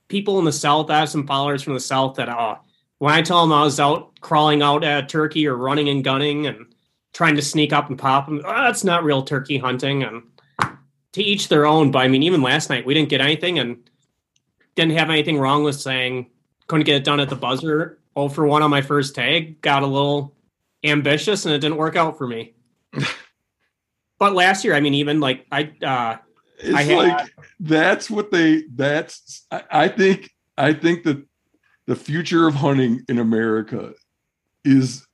people in the South. I have some followers from the South that uh, when I tell them I was out crawling out at a turkey or running and gunning and trying to sneak up and pop them, oh, that's not real turkey hunting. And to each their own. But I mean, even last night we didn't get anything and didn't have anything wrong with saying couldn't get it done at the buzzer. Oh for one on my first tag. Got a little ambitious and it didn't work out for me. but last year, I mean, even like I, uh, it's I had- like that's what they that's I, I think I think that the future of hunting in America is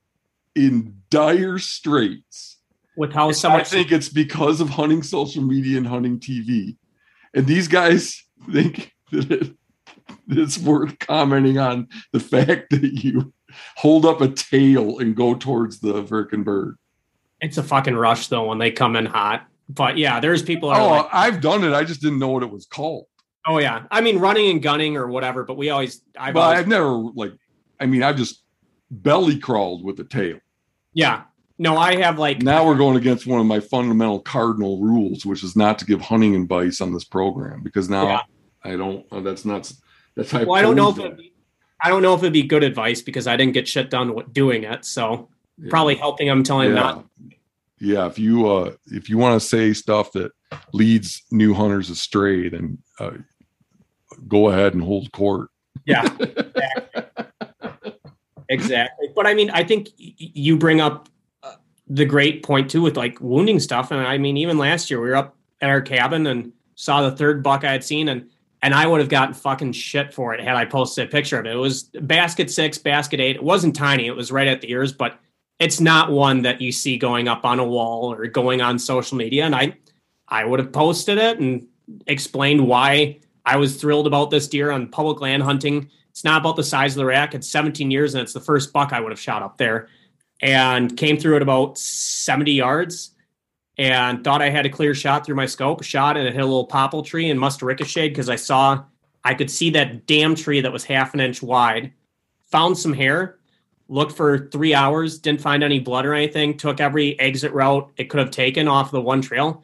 in dire straits. with how so I think it's because of hunting social media and hunting TV. And these guys think that, it, it's worth commenting on the fact that you hold up a tail and go towards the frickin' bird. it's a fucking rush though when they come in hot. But yeah, there's people Oh, like, I've done it. I just didn't know what it was called. oh yeah. I mean, running and gunning or whatever. But we always, I've But always, I've never like. I mean, I've just belly crawled with the tail. yeah. No, I have like Now we're going against one of my fundamental cardinal rules, which is not to give hunting advice on this program because now Yeah. I don't. uh, That's not. That's how. Well, I don't know if it'd be, I don't know if it'd be good advice because I didn't get shit done doing it. So that. probably helping them, telling yeah. not. Yeah, if you uh if you want to say stuff that leads new hunters astray, then uh, go ahead and hold court. Yeah, exactly. exactly. But I mean, I think y- you bring up uh, the great point too with like wounding stuff. And I mean, even last year we were up at our cabin and saw the third buck I had seen, and and I would have gotten fucking shit for it had I posted a picture of it. It was basket six, basket eight. It wasn't tiny. It was right at the ears, but it's not one that you see going up on a wall or going on social media. And I, I would have posted it and explained why I was thrilled about this deer on public land hunting. It's not about the size of the rack. It's 17 years and it's the first buck I would have shot up there and came through at about 70 yards and thought I had a clear shot through my scope, shot and it hit a little popple tree and must have ricocheted because I saw I could see that damn tree that was half an inch wide. Found some hair, looked for three hours, didn't find any blood or anything, took every exit route it could have taken off the one trail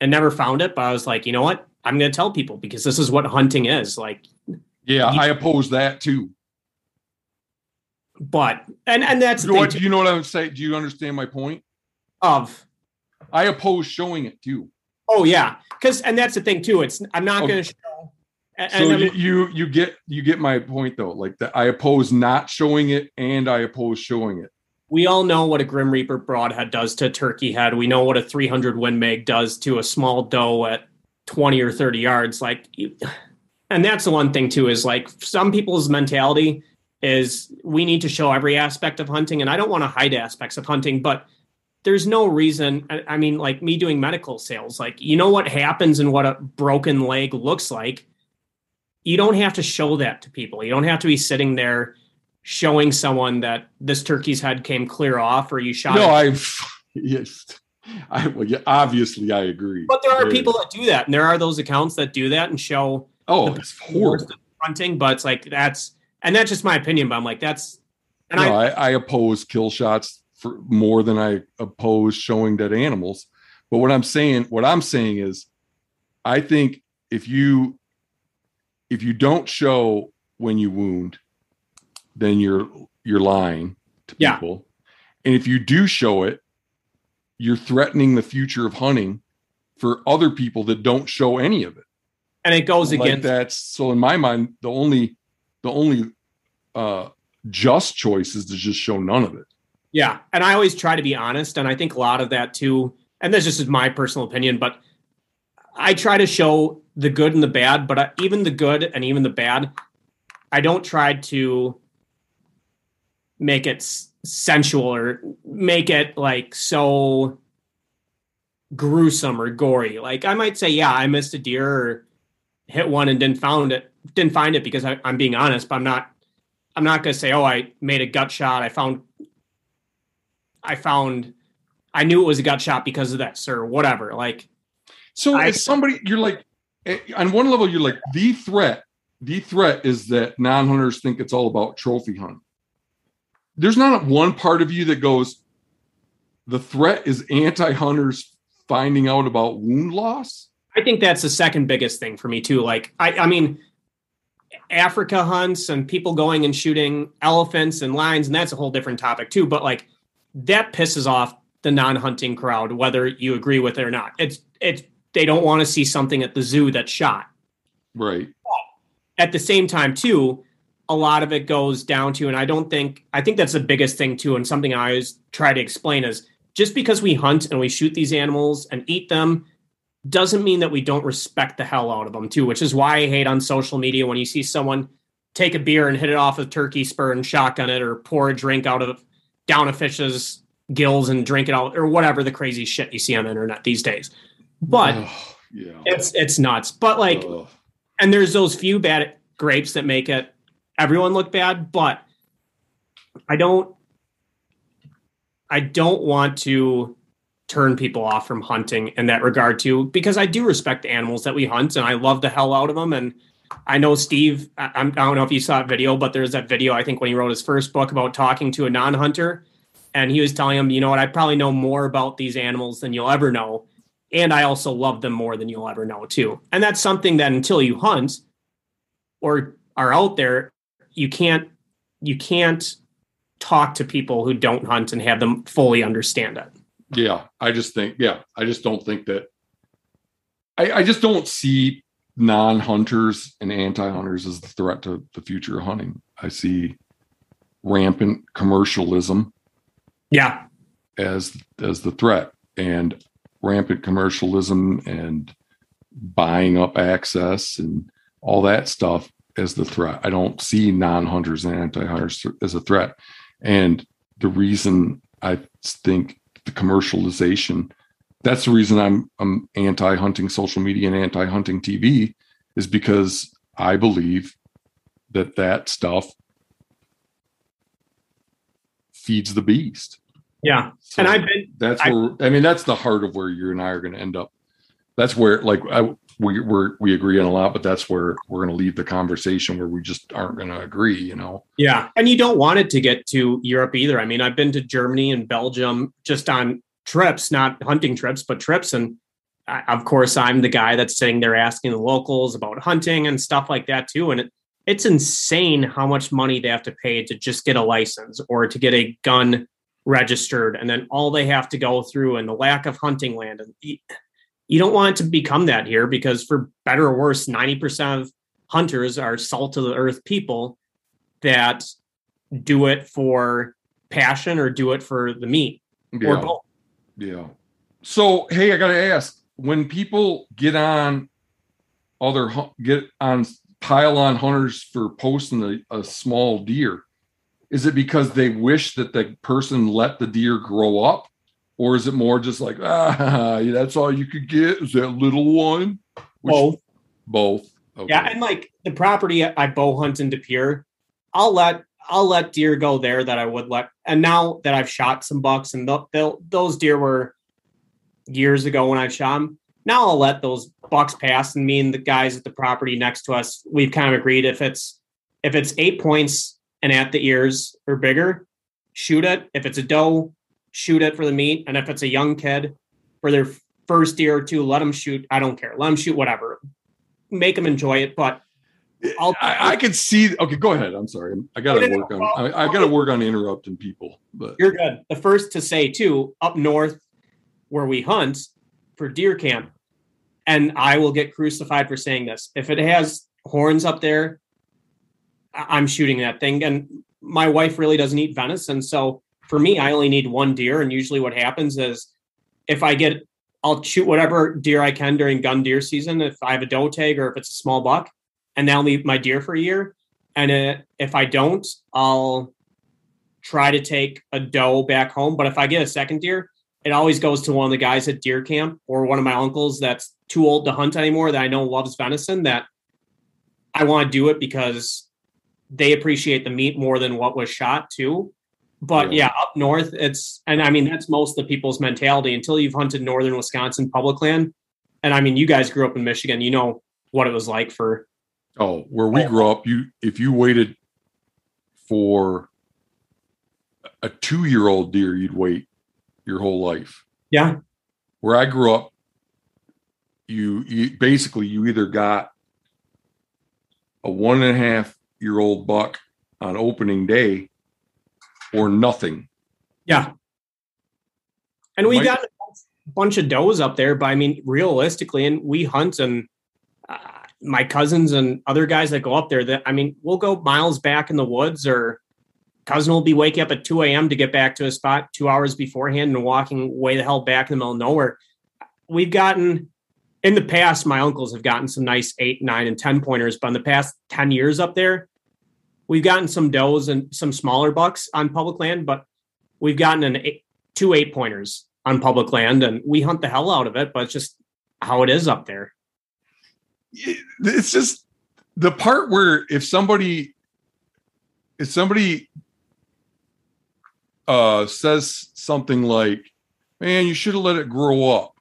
and never found it. But I was like, you know what? I'm going to tell people because this is what hunting is. Like, Yeah, I oppose that too. but, and, and that's the You know what, do you know what I'm saying? Do you understand my point? of, I oppose showing it too. oh, yeah. Cause, and that's the thing too. It's, I'm not oh. Okay. going to show. And, So and you, you get you get my point though. Like that, I oppose not showing it, and I oppose showing it. we all know what a Grim Reaper broadhead does to a turkey head. We know what a 300 Win Mag does to a small doe at 20 or 30 yards. Like, and that's the one thing too is like some people's mentality is we need to show every aspect of hunting, and I don't want to hide aspects of hunting, but there's no reason. I, I mean, like me doing medical sales, like you know what happens and what a broken leg looks like. You don't have to show that to people. You don't have to be sitting there showing someone that this turkey's head came clear off or you shot No. I've yes, I well, yeah, obviously I agree. but there are There people is. that do that and there are those accounts that do that and show Oh, it's horrible. hunting but it's like that's and that's just my opinion but i'm like that's and no, I, I, I oppose kill shots for more than I oppose showing dead animals. But what I'm saying, what I'm saying is, I think if you if you don't show when you wound, then you're you're lying to Yeah. people. And if you do show it, you're threatening the future of hunting for other people that don't show any of it. and it goes like against that's so in my mind the only the only uh just choice is to just show none of it yeah. And i always try to be honest and i think a lot of that too and this just is my personal opinion but i try to show the good and the bad but even the good and even the bad i don't try to make it sensual or make it like so gruesome or gory. Like i might say yeah i missed a deer or hit one and didn't found it didn't find it because I, i'm being honest but i'm not i'm not going to say oh i made a gut shot i found i found i knew it was a gut shot because of this or whatever like so I- as somebody you're like eh, on one level you're like the threat the threat is that non-hunters think it's all about trophy hunting there's not one part of you that goes the threat is anti-hunters finding out about wound loss I think that's the second biggest thing for me too. Like I, I mean, Africa hunts and people going and shooting elephants and lions, and that's a whole different topic too. But like that pisses off the non-hunting crowd, whether you agree with it or not. It's it's they don't want to see something at the zoo that's shot. right At the same time, too, a lot of it goes down to, and I don't think I think that's the biggest thing too, and something I always try to explain is just because we hunt and we shoot these animals and eat them doesn't mean that we don't respect the hell out of them too, which is why I hate on social media when you see someone take a beer and hit it off a turkey spur and shotgun it or pour a drink out of down a fish's gills and drink it out or whatever the crazy shit you see on the internet these days. But yeah. it's it's nuts. But like and there's those few bad grapes that make it everyone look bad, but I don't I don't want to turn people off from hunting in that regard too because I do respect the animals that we hunt and I love the hell out of them and I know Steve I, I don't know if you saw that video but there's that video I think when he wrote his first book about talking to a non-hunter. And he was telling him you know what? I probably know more about these animals than you'll ever know. And I also love them more than you'll ever know too. And that's something that until you hunt or are out there you can't you can't talk to people who don't hunt and have them fully understand it. Yeah, I just think yeah, I just don't think that I, I just don't see non-hunters and anti-hunters as the threat to the future of hunting. I see rampant commercialism yeah as as the threat and rampant commercialism and buying up access and all that stuff as the threat. I don't see non-hunters and anti-hunters as a threat. And the reason I think the commercialization, that's the reason I'm I'm anti-hunting social media and anti-hunting TV is because I believe that that stuff feeds the beast. Yeah. So and I've been that's I, where I mean that's the heart of where you and I are going to end up. That's where like I we we we agree on a lot, but that's where we're going to leave the conversation where we just aren't going to agree. You know? Yeah, and you don't want it to get to Europe either. I mean, I've been to Germany and Belgium just on trips, not hunting trips, but trips, and I, of course, I'm the guy that's sitting there asking the locals about hunting and stuff like that too. And it, it's insane how much money they have to pay to just get a license or to get a gun registered, and then all they have to go through and the lack of hunting land and you don't want it to become that here because for better or worse 90% of hunters are salt of the earth people that do it for passion or do it for the meat yeah. or both yeah. So hey i gotta ask when people get on other get on pile on hunters for posting a, a small deer is it because they wish that the person let the deer grow up? Or is it more just like ah that's all you could get is that little one? Which, both. Both. Okay. yeah and like the property i bow hunt in de i'll let i'll let deer go there that i would let and now that i've shot some bucks and those deer were years ago when i shot them now i'll let those bucks pass and me and the guys at the property next to us we've kind of agreed if it's if it's eight points and at the ears or bigger shoot it if it's a doe shoot it for the meat. And if it's a young kid for their first year or two, let them shoot. I don't care. Let them shoot whatever. Make them enjoy it. But I'll, I, I can see. Okay, go ahead. I'm sorry. I got to work on. I, I got to work on interrupting people. But you're good. The first to say too, up north where we hunt for deer camp, and I will get crucified for saying this. If it has horns up there, I'm shooting that thing. And my wife really doesn't eat venison, so for me, I only need one deer. And usually what happens is if I get, I'll shoot whatever deer I can during gun deer season. If I have a doe tag or if it's a small buck, and that'll leave my deer for a year. And it, if I don't, I'll try to take a doe back home. But if I get a second deer, it always goes to one of the guys at deer camp or one of my uncles that's too old to hunt anymore that I know loves venison that I want to do it because they appreciate the meat more than what was shot too. But yeah. yeah. up north, it's and I mean that's most of the people's mentality until you've hunted northern Wisconsin public land. And I mean, you guys grew up in Michigan, you know what it was like for. Oh, where we grew up, you if you waited for a two-year-old deer, you'd wait your whole life. Yeah. Where I grew up, you, you basically you either got a one and a half year old buck on opening day or nothing. Yeah. And we Might- got a bunch of does up there, but I mean, realistically, and we hunt and uh, my cousins and other guys that go up there that I mean, we'll go miles back in the woods or cousin will be waking up at 2 a.m. to get back to a spot two hours beforehand and walking way the hell back in the middle of nowhere. We've gotten in the past, my uncles have gotten some nice eight, nine, and 10 pointers, but in the past 10 years up there, we've gotten some does and some smaller bucks on public land, but we've gotten an eight, two eight pointers on public land and we hunt the hell out of it, but it's just how it is up there. It's just the part where if somebody if somebody uh says something like, man, you should have let it grow up.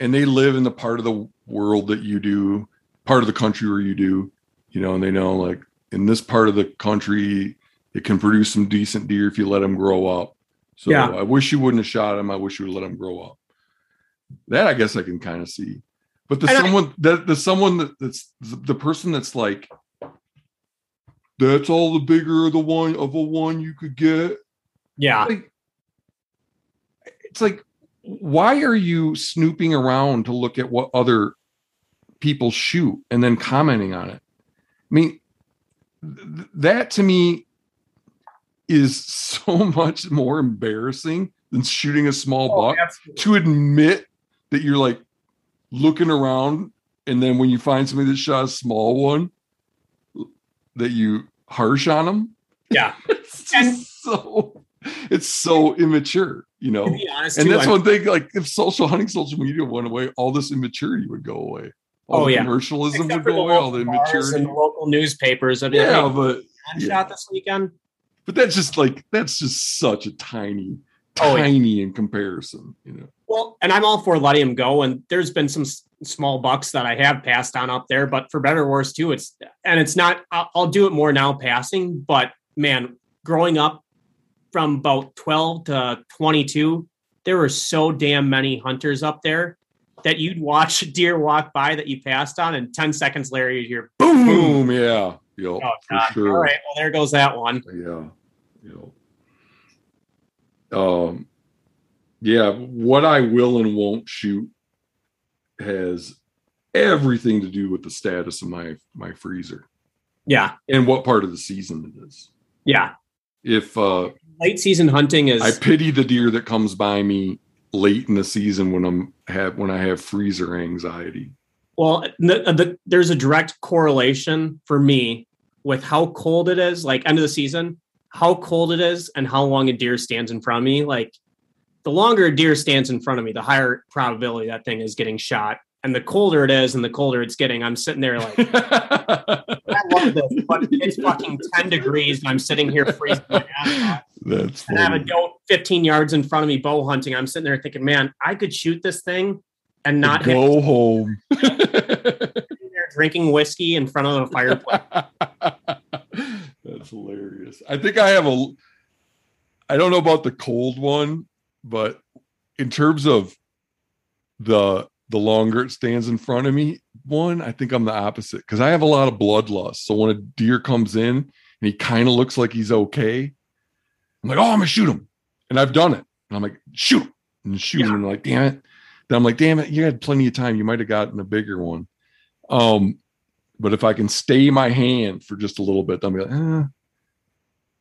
And they live in the part of the world that you do, part of the country where you do, you know, and they know like in this part of the country, it can produce some decent deer if you let them grow up. So Yeah. I wish you wouldn't have shot him. I wish you would let him grow up. That I guess I can kind of see. But the And I- someone that the someone that, that's the person that's like, that's all the bigger the one of a one you could get. Yeah. Like, it's like, why are you snooping around to look at what other people shoot and then commenting on it? I mean, th- that to me is so much more embarrassing than shooting a small Oh, buck absolutely. to admit that you're like looking around and then when you find somebody that shot a small one that you harsh on them Yeah. it's And- so it's so immature you know honest, and too, that's I- one thing like if social hunting social media went away all this immaturity would go away all Oh, the yeah. commercialism except would go away all the immaturity and the local newspapers. I'd be yeah like, but yeah. shot this weekend. but that's just like that's just such a tiny Oh, yeah. tiny in comparison you know Well, and I'm all for letting him go. And there's been some small bucks that I have passed on up there, but for better or worse too, it's and it's not. I'll, I'll do it more now passing. But man, growing up from about 12 to 22, there were so damn many hunters up there that you'd watch a deer walk by that you passed on, and 10 seconds later you'd hear boom. boom yeah yo Oh, for God. sure All right, well there goes that one. yeah you know um yeah what i will and won't shoot has everything to do with the status of my my freezer Yeah, and what part of the season it is yeah. if uh Late season hunting is i pity the deer that comes by me late in the season when i'm have when i have freezer anxiety Well, the, the, there's a direct correlation for me with how cold it is, like end of the season, how cold it is, and how long a deer stands in front of me. Like the longer a deer stands in front of me, the higher probability that thing is getting shot. And the colder it is, and the colder it's getting, I'm sitting there like, I love this, but it's fucking 10 degrees, and I'm sitting here freezing my ass off. that's And I have a funny. doe 15 yards in front of me bow hunting. I'm sitting there thinking, man, I could shoot this thing and not have go home there drinking whiskey in front of the fireplace. That's hilarious. I think I have a I don't know about the cold one, but in terms of the the longer it stands in front of me, one, I think I'm the opposite because I have a lot of bloodlust. So when a deer comes in and he kind of looks like he's okay, I'm like, oh, I'm gonna shoot him. And I've done it. And I'm like, shoot him and shoot him. And I'm like, damn it. Then I'm like, damn it, you had plenty of time. You might have gotten a bigger one. Um, but if I can stay my hand for just a little bit, I'll be like, eh.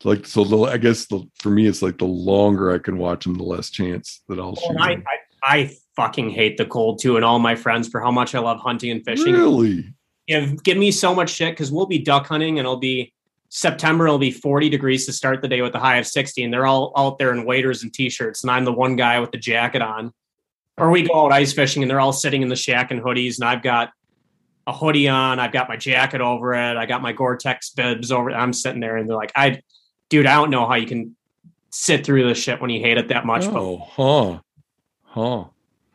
Like so. The, I guess the, for me, it's like the longer I can watch them, the less chance that I'll oh, shoot. I. I, I fucking hate the cold too, and all my friends for how much I love hunting and fishing. Really? Give, give me so much shit because we'll be duck hunting and it'll be September. It'll be 40 degrees to start the day with a high of 60, and they're all out there in waders and t-shirts, and I'm the one guy with the jacket on. Or we go out ice fishing and they're all sitting in the shack in hoodies, and I've got a hoodie on, I've got my jacket over it, I got my Gore-Tex bibs over. it. I'm sitting there and they're like, "I, dude, I don't know how you can sit through this shit when you hate it that much." But Oh, huh, huh.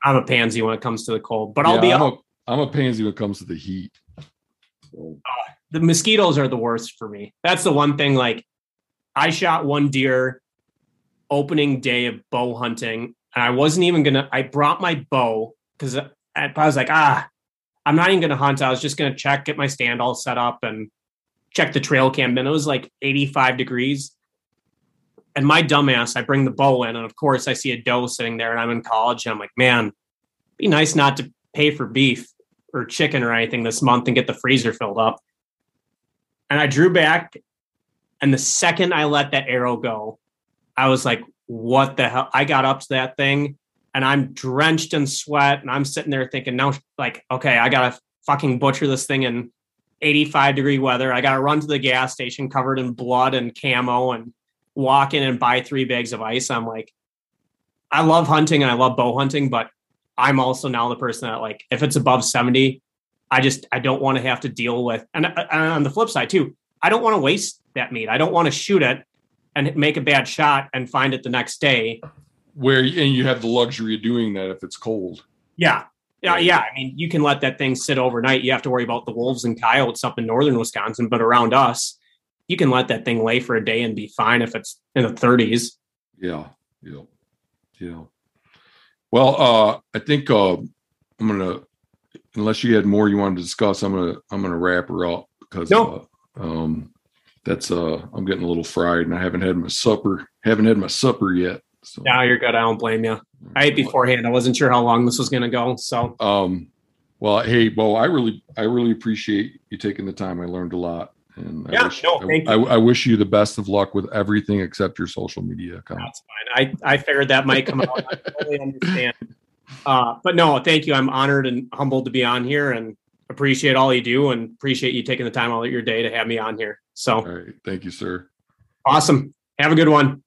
I'm a pansy when it comes to the cold, but I'll be I'm a, I'm a pansy when it comes to the heat. So, The mosquitoes are the worst for me. That's the one thing. Like, I shot one deer opening day of bow hunting, and I wasn't even gonna. I brought my bow because I, I was like, ah, I'm not even gonna hunt. I was just gonna check, get my stand all set up, and check the trail cam. And it was like 85 degrees. And my dumbass, I bring the bow in, and of course, I see a doe sitting there, and I'm in college, and I'm like, man, be nice not to pay for beef. or chicken or anything this month and get the freezer filled up. And I drew back, and the second I let that arrow go, I was like, what the hell? I got up to that thing and I'm drenched in sweat and I'm sitting there thinking, now, like, okay, I gotta fucking butcher this thing in 85 degree weather. I gotta run to the gas station covered in blood and camo and walk in and buy three bags of ice. I'm like, I love hunting and I love bow hunting, but I'm also now the person that like if it's above 70, I just I don't want to have to deal with and, uh, and on the flip side too, I don't want to waste that meat. I don't want to shoot it and make a bad shot and find it the next day. Where and you have the luxury of doing that if it's cold. Yeah. Yeah, yeah. I mean, you can let that thing sit overnight. You have to worry about the wolves and coyotes up in northern Wisconsin, but around us, you can let that thing lay for a day and be fine if it's in the 30s. Yeah. Yeah. Yeah. Well, uh, I think uh, I'm gonna, unless you had more you wanted to discuss, I'm gonna I'm gonna wrap her up because no. uh, um, that's uh, I'm getting a little fried and I haven't had my supper. Haven't had my supper yet. So. No, you're good. I don't blame you. I ate beforehand. I wasn't sure how long this was gonna go. So. Um. Well, hey, Bo, I really I really appreciate you taking the time. I learned a lot. And yeah, I wish, no, thank I, you. I, I, wish you the best of luck with everything except your social media account. That's fine. I, I figured that might come out. I totally understand. Uh, but no, thank you. I'm honored and humbled to be on here and appreciate all you do and appreciate you taking the time out of your day to have me on here. So, all right. Thank you, sir. Awesome. Have a good one.